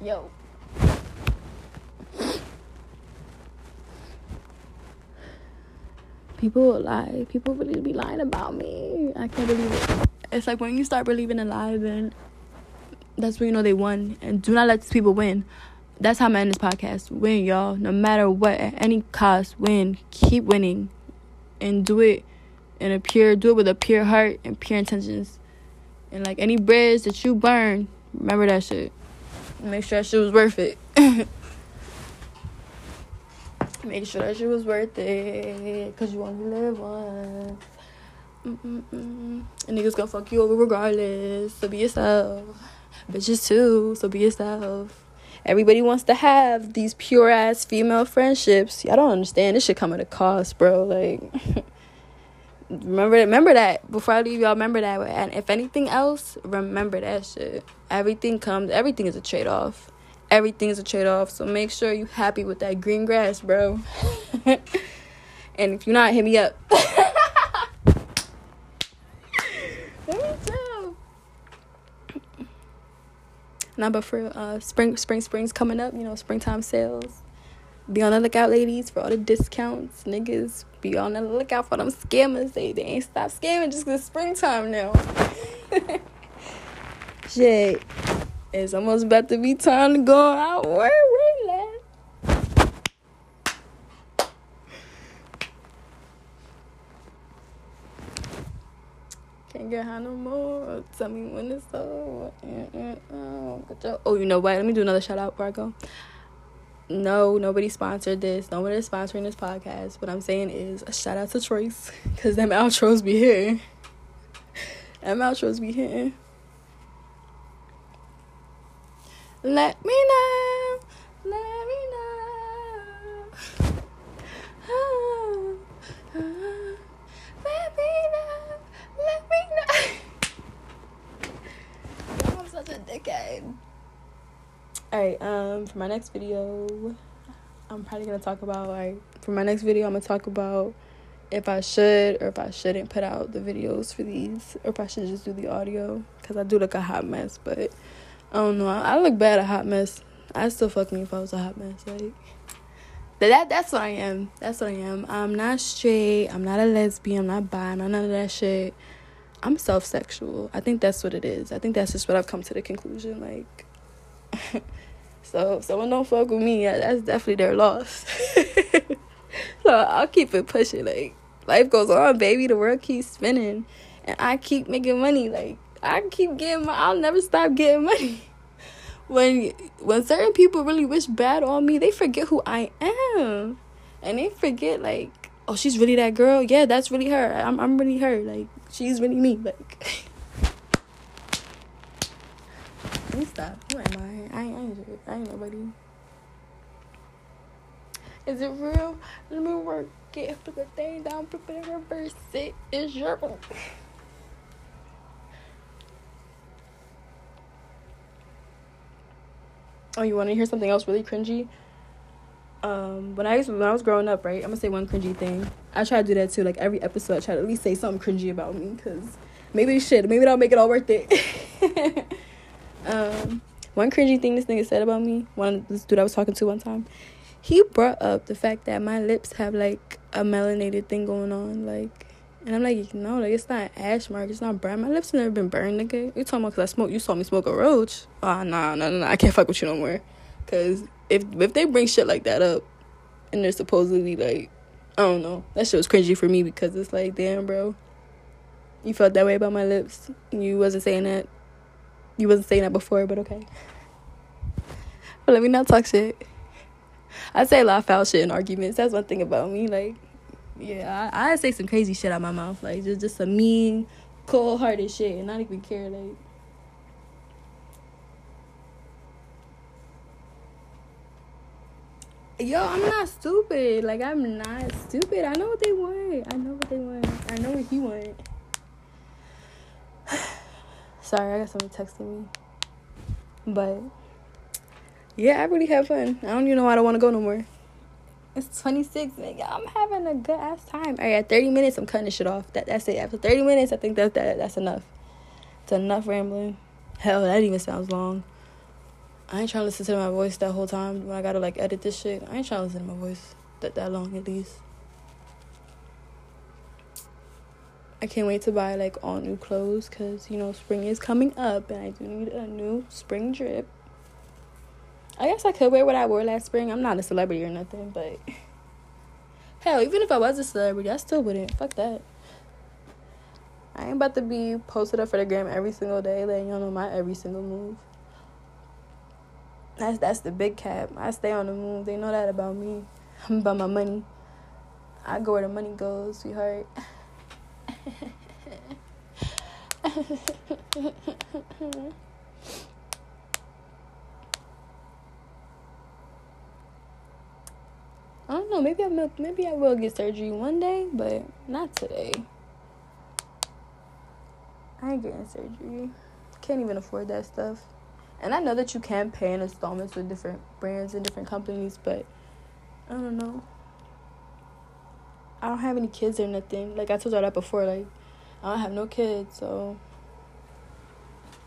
Yo. People lie. People really be lying about me. I can't believe it. It's like when you start believing a lie, then that's when you know they won. And do not let these people win. That's how I'm ending this podcast. Win, y'all. No matter what, at any cost, win. Keep winning. And do it in a pure, do it with a pure heart and pure intentions. And like any bridge that you burn, remember that shit. Make sure that shit was worth it. Make sure that shit was worth it. Cause you only live once. Mm-mm-mm. And niggas gonna fuck you over regardless. So be yourself bitches too, so be yourself. Everybody wants to have these pure ass female friendships. Y'all don't understand. This should come at a cost, bro. Like, remember, that. remember that before I leave y'all. Remember that, and if anything else, remember that shit. Everything comes. Everything is a trade off. Everything is a trade off. So make sure you happy with that green grass, bro. and if you're not, hit me up. Now, but for uh, spring, spring, spring's coming up. You know, springtime sales. Be on the lookout, ladies, for all the discounts. Niggas, be on the lookout for them scammers. They, they ain't stop scamming just because springtime now. Shit. It's almost about to be time to go out. Where we at? Can't get high no more. Tell me when it's over. Oh, you know what? Let me do another shout out before I go. No, nobody sponsored this. Nobody is sponsoring this podcast. What I'm saying is a shout out to Trace Because them outros be here. them outros be here. Let me know. Let me know. Oh, oh, let me know. Let me know. I'm such a dickhead. Alright, um, for my next video, I'm probably gonna talk about like for my next video, I'm gonna talk about if I should or if I shouldn't put out the videos for these, or if I should just do the audio, cause I do look a hot mess. But I don't know, I, look bad a hot mess. I still fuck me if I was a hot mess. Like that, that's what I am. That's what I am. I'm not straight. I'm not a lesbian. I'm not bi. I'm Not none of that shit. I'm self sexual. I think that's what it is. I think that's just what I've come to the conclusion. Like, so if someone don't fuck with me, that's definitely their loss. so I'll keep it pushing. Like, life goes on, baby. The world keeps spinning, and I keep making money. Like, I keep getting my. I'll never stop getting money. When when certain people really wish bad on me, they forget who I am, and they forget like, oh, she's really that girl. Yeah, that's really her. I'm I'm really her. Like she's really me. Like, let me stop. Who am I? I ain't, I ain't, nobody. Is it real? Let me work it. Put the thing down, prepare reverse it. It's your. Oh, you want to hear something else really cringy? Um, when I was when I was growing up, right? I'm gonna say one cringy thing. I try to do that too. Like every episode, I try to at least say something cringy about me, cause maybe shit, maybe that'll make it all worth it. um, one cringy thing this nigga said about me, one this dude I was talking to one time, he brought up the fact that my lips have like a melanated thing going on, like, and I'm like, no, like it's not ash mark, it's not burn. My lips have never been burned, nigga. You talking about cause I smoke? You saw me smoke a roach? Ah, oh, nah, nah, nah, nah. I can't fuck with you no more. Cause if if they bring shit like that up, and they're supposedly like, I don't know, that shit was cringy for me because it's like, damn, bro, you felt that way about my lips. You wasn't saying that. You wasn't saying that before, but okay. But let me not talk shit. I say a lot of foul shit in arguments. That's one thing about me. Like, yeah, I, I say some crazy shit out my mouth. Like, just just some mean, cold hearted shit, and not even care. Like, yo, I'm not stupid. Like, I'm not stupid. I know what they want. I know what they want. I know what he want. Sorry, I got somebody texting me. But yeah, I really have fun. I don't even know why I don't want to go no more. It's 26, nigga. I'm having a good ass time. All right, at 30 minutes, I'm cutting this shit off. That that's it. After 30 minutes, I think that, that that's enough. It's enough rambling. Hell, that even sounds long. I ain't trying to listen to my voice that whole time when I gotta like edit this shit. I ain't trying to listen to my voice that that long at least. I can't wait to buy like all new clothes because you know spring is coming up and I do need a new spring drip. I guess I could wear what I wore last spring. I'm not a celebrity or nothing, but hell, even if I was a celebrity, I still wouldn't. Fuck that. I ain't about to be posted up for the gram every single day, letting y'all know my every single move. That's that's the big cap. I stay on the move. They know that about me. I'm about my money. I go where the money goes, sweetheart. I don't know. Maybe I maybe I will get surgery one day, but not today. I ain't getting surgery. Can't even afford that stuff. And I know that you can pay in installments with different brands and different companies, but I don't know. I don't have any kids or nothing. Like I told y'all that before. Like I don't have no kids, so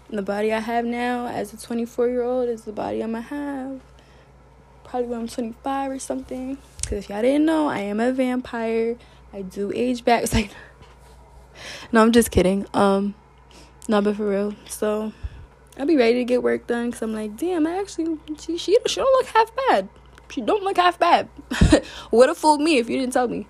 the body I have now as a 24 year old is the body I'm gonna have probably when I'm 25 or something. Because if y'all didn't know, I am a vampire. I do age back. It's like, no, I'm just kidding. Um, no, but for real. So I'll be ready to get work done because I'm like, damn, I actually, she, she, she don't look half bad. She don't look half bad. Would have fooled me if you didn't tell me.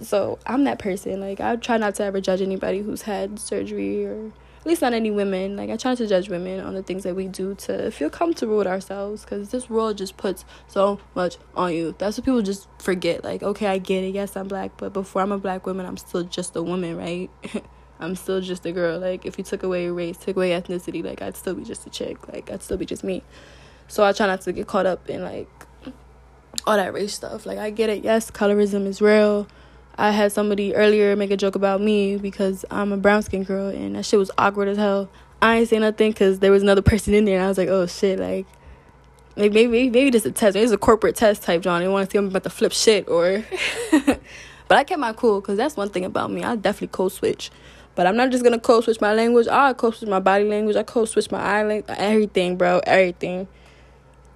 So I'm that person. Like I try not to ever judge anybody who's had surgery or at least not any women. Like I try to judge women on the things that we do to feel comfortable with ourselves because this world just puts so much on you. That's what people just forget. Like, okay, I get it. Yes, I'm black, but before I'm a black woman, I'm still just a woman, right? I'm still just a girl. Like if you took away race, took away ethnicity, like I'd still be just a chick. Like I'd still be just me. So I try not to get caught up in like all that race stuff. Like I get it. Yes, colorism is real I had somebody earlier make a joke about me because I'm a brown skin girl, and that shit was awkward as hell. I ain't say nothing because there was another person in there, and I was like, oh shit, like, like maybe maybe just a test, maybe it's a corporate test type, John. They want to see I'm about to flip shit, or. but I kept my cool because that's one thing about me. I definitely code switch, but I'm not just gonna code switch my language. I code switch my body language. I code switch my eye language, everything, bro, everything.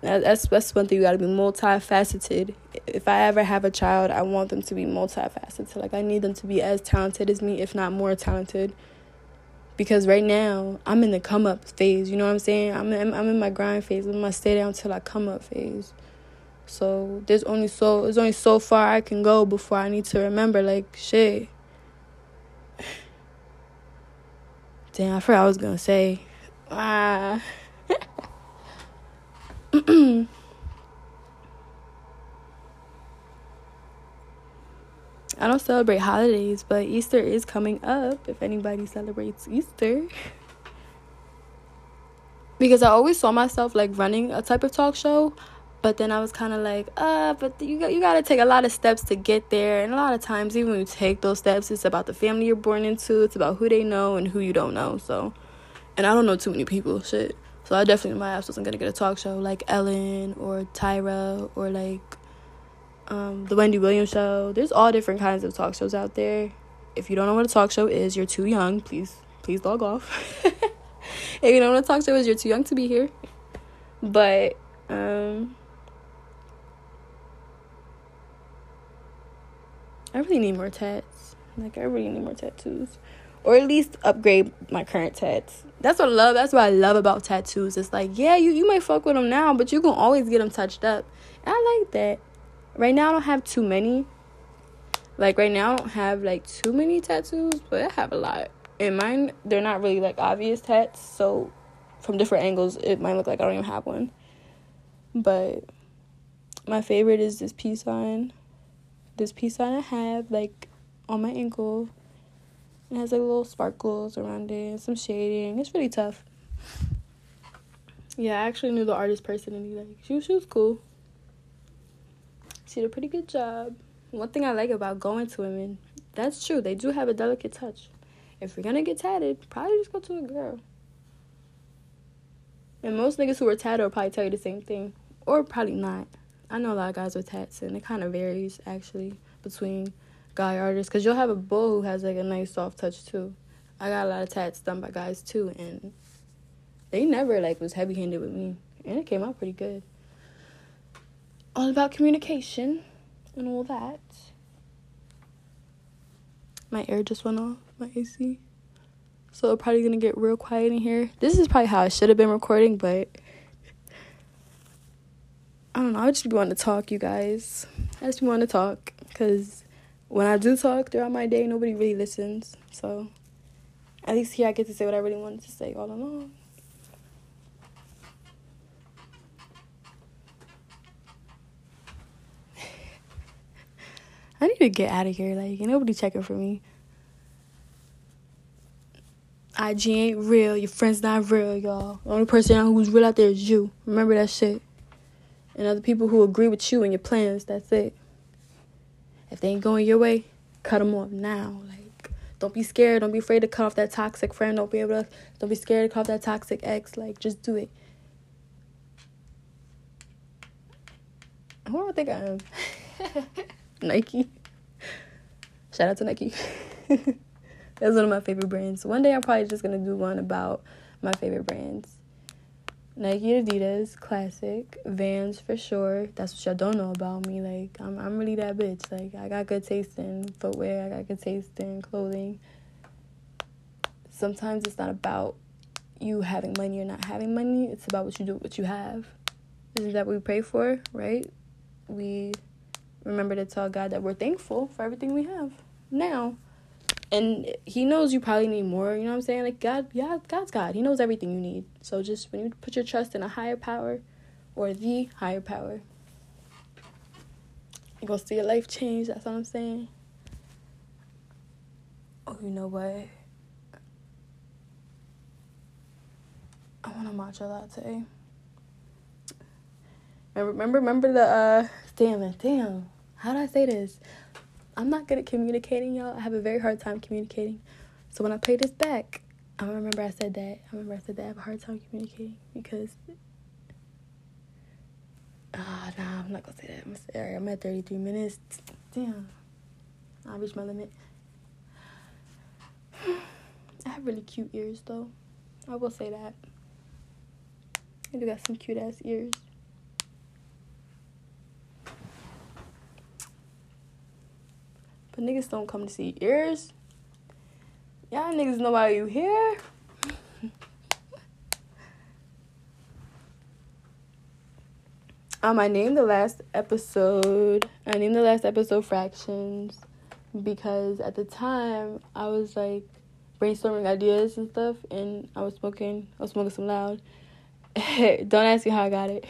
That's that's one thing you gotta be multifaceted. If I ever have a child, I want them to be multifaceted. Like I need them to be as talented as me, if not more talented. Because right now I'm in the come up phase. You know what I'm saying? I'm in, I'm in my grind phase. I'm my stay down till I come up phase. So there's only so there's only so far I can go before I need to remember like shit. Damn, I forgot I was gonna say. Ah. I don't celebrate holidays, but Easter is coming up if anybody celebrates Easter. because I always saw myself like running a type of talk show, But then I was kind of like, uh, but you got, you got to take a lot of steps to get there. And a lot of times, even when you take those steps, it's about the family you're born into, it's about who they know and who you don't know. So, and I don't know too many people, shit. So I definitely, my ass wasn't gonna get a talk show like Ellen or Tyra or like um, the Wendy Williams show. There's all different kinds of talk shows out there. If you don't know what a talk show is, you're too young. Please, please log off. if you don't know what a talk show is, you're too young to be here. But um, I really need more tats. Like I really need more tattoos or at least upgrade my current tats. That's what I love. That's what I love about tattoos. It's like, yeah, you, you might fuck with them now, but you can always get them touched up. And I like that. Right now, I don't have too many. Like, right now, I don't have, like, too many tattoos, but I have a lot. And mine, they're not really, like, obvious tats. So, from different angles, it might look like I don't even have one. But my favorite is this peace sign. This peace sign I have, like, on my ankle it has like little sparkles around it and some shading. It's really tough. Yeah, I actually knew the artist personally. Like she she was cool. She did a pretty good job. One thing I like about going to women, that's true. They do have a delicate touch. If you're gonna get tatted, probably just go to a girl. And most niggas who are tatted will probably tell you the same thing, or probably not. I know a lot of guys with tats, and it kind of varies actually between guy artists because you'll have a bull who has like a nice soft touch too. I got a lot of tats done by guys too, and they never like was heavy handed with me, and it came out pretty good. All about communication and all that. My air just went off, my AC. So I'm probably gonna get real quiet in here. This is probably how I should have been recording, but I don't know. I just be wanting to talk, you guys. I just be wanting to talk because when I do talk throughout my day, nobody really listens. So at least here I get to say what I really wanted to say all along. I need to get out of here. Like, nobody checking for me. IG ain't real. Your friend's not real, y'all. The only person who's real out there is you. Remember that shit. And other people who agree with you and your plans. That's it. If they ain't going your way, cut them off now. Like, don't be scared. Don't be afraid to cut off that toxic friend. Don't be able to. Don't be scared to cut off that toxic ex. Like, just do it. Who do I think I am? Nike. Shout out to Nike. That's one of my favorite brands. One day I'm probably just gonna do one about my favorite brands. Nike, Adidas, classic. Vans for sure. That's what y'all don't know about me. Like I'm, I'm really that bitch. Like I got good taste in footwear. I got good taste in clothing. Sometimes it's not about you having money or not having money. It's about what you do with what you have. Isn't that we pray for, right? We remember to tell God that we're thankful for everything we have now and he knows you probably need more you know what i'm saying? Like god yeah god's god. He knows everything you need. So just when you put your trust in a higher power or the higher power you're gonna see your life change that's what i'm saying. Oh you know what? I want a matcha latte. Remember remember remember the uh damn it damn. How did i say this I'm not good at communicating, y'all. I have a very hard time communicating. So when I play this back, I remember I said that. I remember I said that I have a hard time communicating because. Ah, nah, I'm not gonna say that. I'm, gonna I'm at 33 minutes. Damn. I reached my limit. I have really cute ears, though. I will say that. I do got some cute ass ears. But niggas don't come to see ears. Y'all niggas know why you here. um, I named the last episode. I named the last episode fractions because at the time I was like brainstorming ideas and stuff, and I was smoking. I was smoking some loud. Don't ask me how I got it.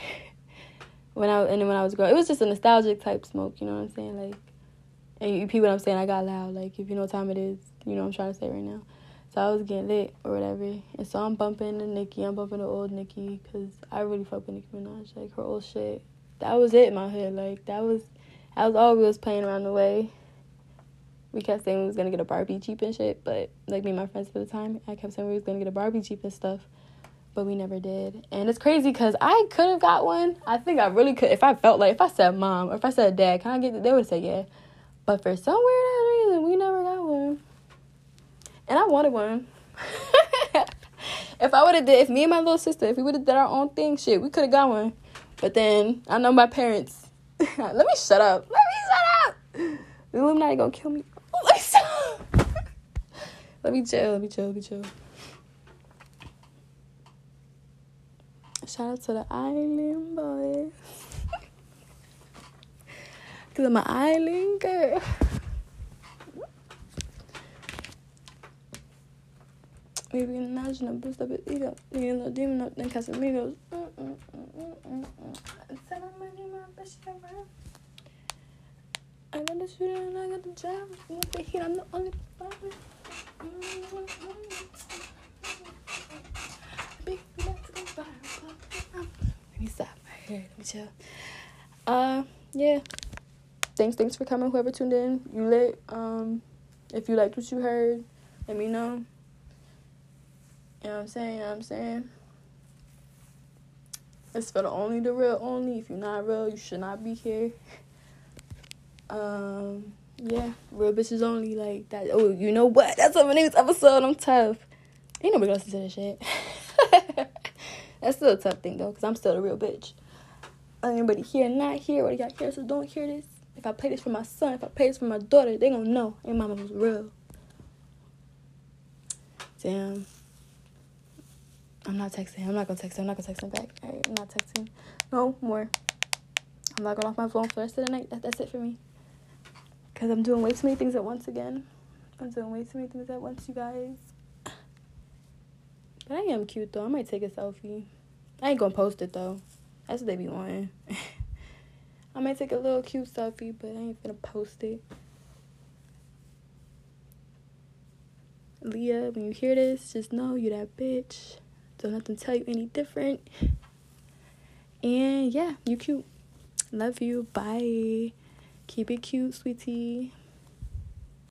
when I and when I was growing, it was just a nostalgic type smoke. You know what I'm saying? Like and you people I'm saying I got loud, like if you know what time it is, you know what I'm trying to say right now. So I was getting lit or whatever. And so I'm bumping the Nicki, I'm bumping the old Nicki because I really fuck with Nicki Minaj. Like her old shit that was it in my head. Like that was that was all we was playing around the way. We kept saying we was gonna get a Barbie Jeep and shit, but like me and my friends at the time, I kept saying we was gonna get a Barbie Jeep and stuff, but we never did. And it's crazy because I could have got one. I think I really could if I felt like if I said mom or if I said dad, can I get? They would say yeah, but for some weird reason, we never got one. And I wanted one. if I would have did, if me and my little sister, if we would have did our own thing, shit, we could have got one. But then I know my parents. let me shut up. Let me shut up. The Illuminati gonna kill me. Let me let me chill. Let me chill. Let me chill. Shout out to the island boys. Cause I'm an island girl. Maybe imagine a boost up his ego. A little demon up, then Casamigos. I got the shooter and I got the job. With the heat, I'm the only father. Big Mexican Let me stop my hair. Let me chill. Uh, yeah. Thanks, thanks for coming. Whoever tuned in, you lit. Um, if you liked what you heard, let me know. You know what I'm saying? You know what I'm saying? It's for the only the real only. If you're not real, you should not be here. Um, yeah, real bitches only like that. Oh, you know what? That's on my next episode. I'm tough. Ain't nobody to this shit. That's still a tough thing though, cause I'm still a real bitch. Anybody here, not here, what i got here, so don't hear this. If I play this for my son, if I play this for my daughter, they gonna know. And mama was real. Damn. I'm not texting. I'm not gonna text him. I'm not gonna text him back. I'm not texting. No more. I'm not going off my phone for the rest of the night. That, that's it for me. Cause I'm doing way too many things at once again. I'm doing way too many things at once, you guys. But I am cute though. I might take a selfie. I ain't gonna post it though. That's what they be wanting. I might take a little cute selfie, but I ain't gonna post it. Leah, when you hear this, just know you that bitch. Don't let them tell you any different. And yeah, you cute. Love you. Bye. Keep it cute, sweetie.